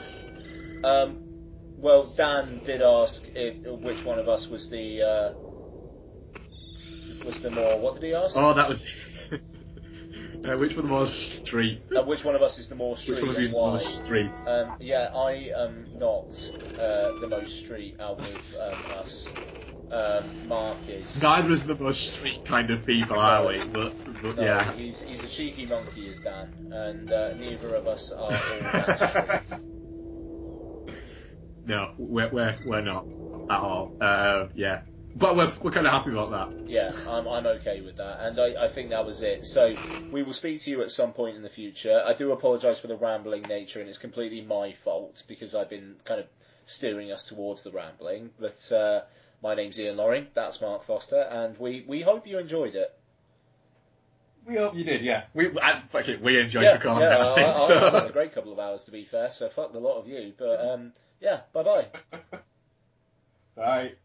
Um, well, Dan did ask if which one of us was the uh, was the more. What did he ask? Oh, that was. <laughs> uh, which one was street? Uh, which one of us is the more street Which one of you is the most street? Um, yeah, I am not uh, the most street out of um, us. Um, Mark is. Neither is the most street kind of people, are we? <laughs> But, but No, yeah. he's he's a cheeky monkey, is Dan, and uh, neither of us are all <laughs> that street. No, we're we're we're not at all. Uh, yeah. but we're we're kind of happy about that. Yeah, I'm, I'm okay with that, and I, I think that was it. So we will speak to you at some point in the future. I do apologise for the rambling nature, and it's completely my fault because I've been kind of steering us towards the rambling. But uh, my name's Ian Loring, that's Mark Foster, and we, we hope you enjoyed it. We hope you did, yeah. We I, okay, we enjoyed yeah, recording yeah, it, I I, think. I, so. I've had a great couple of hours to be fair, so fuck the lot of you. But um, yeah, <laughs> bye bye. Right.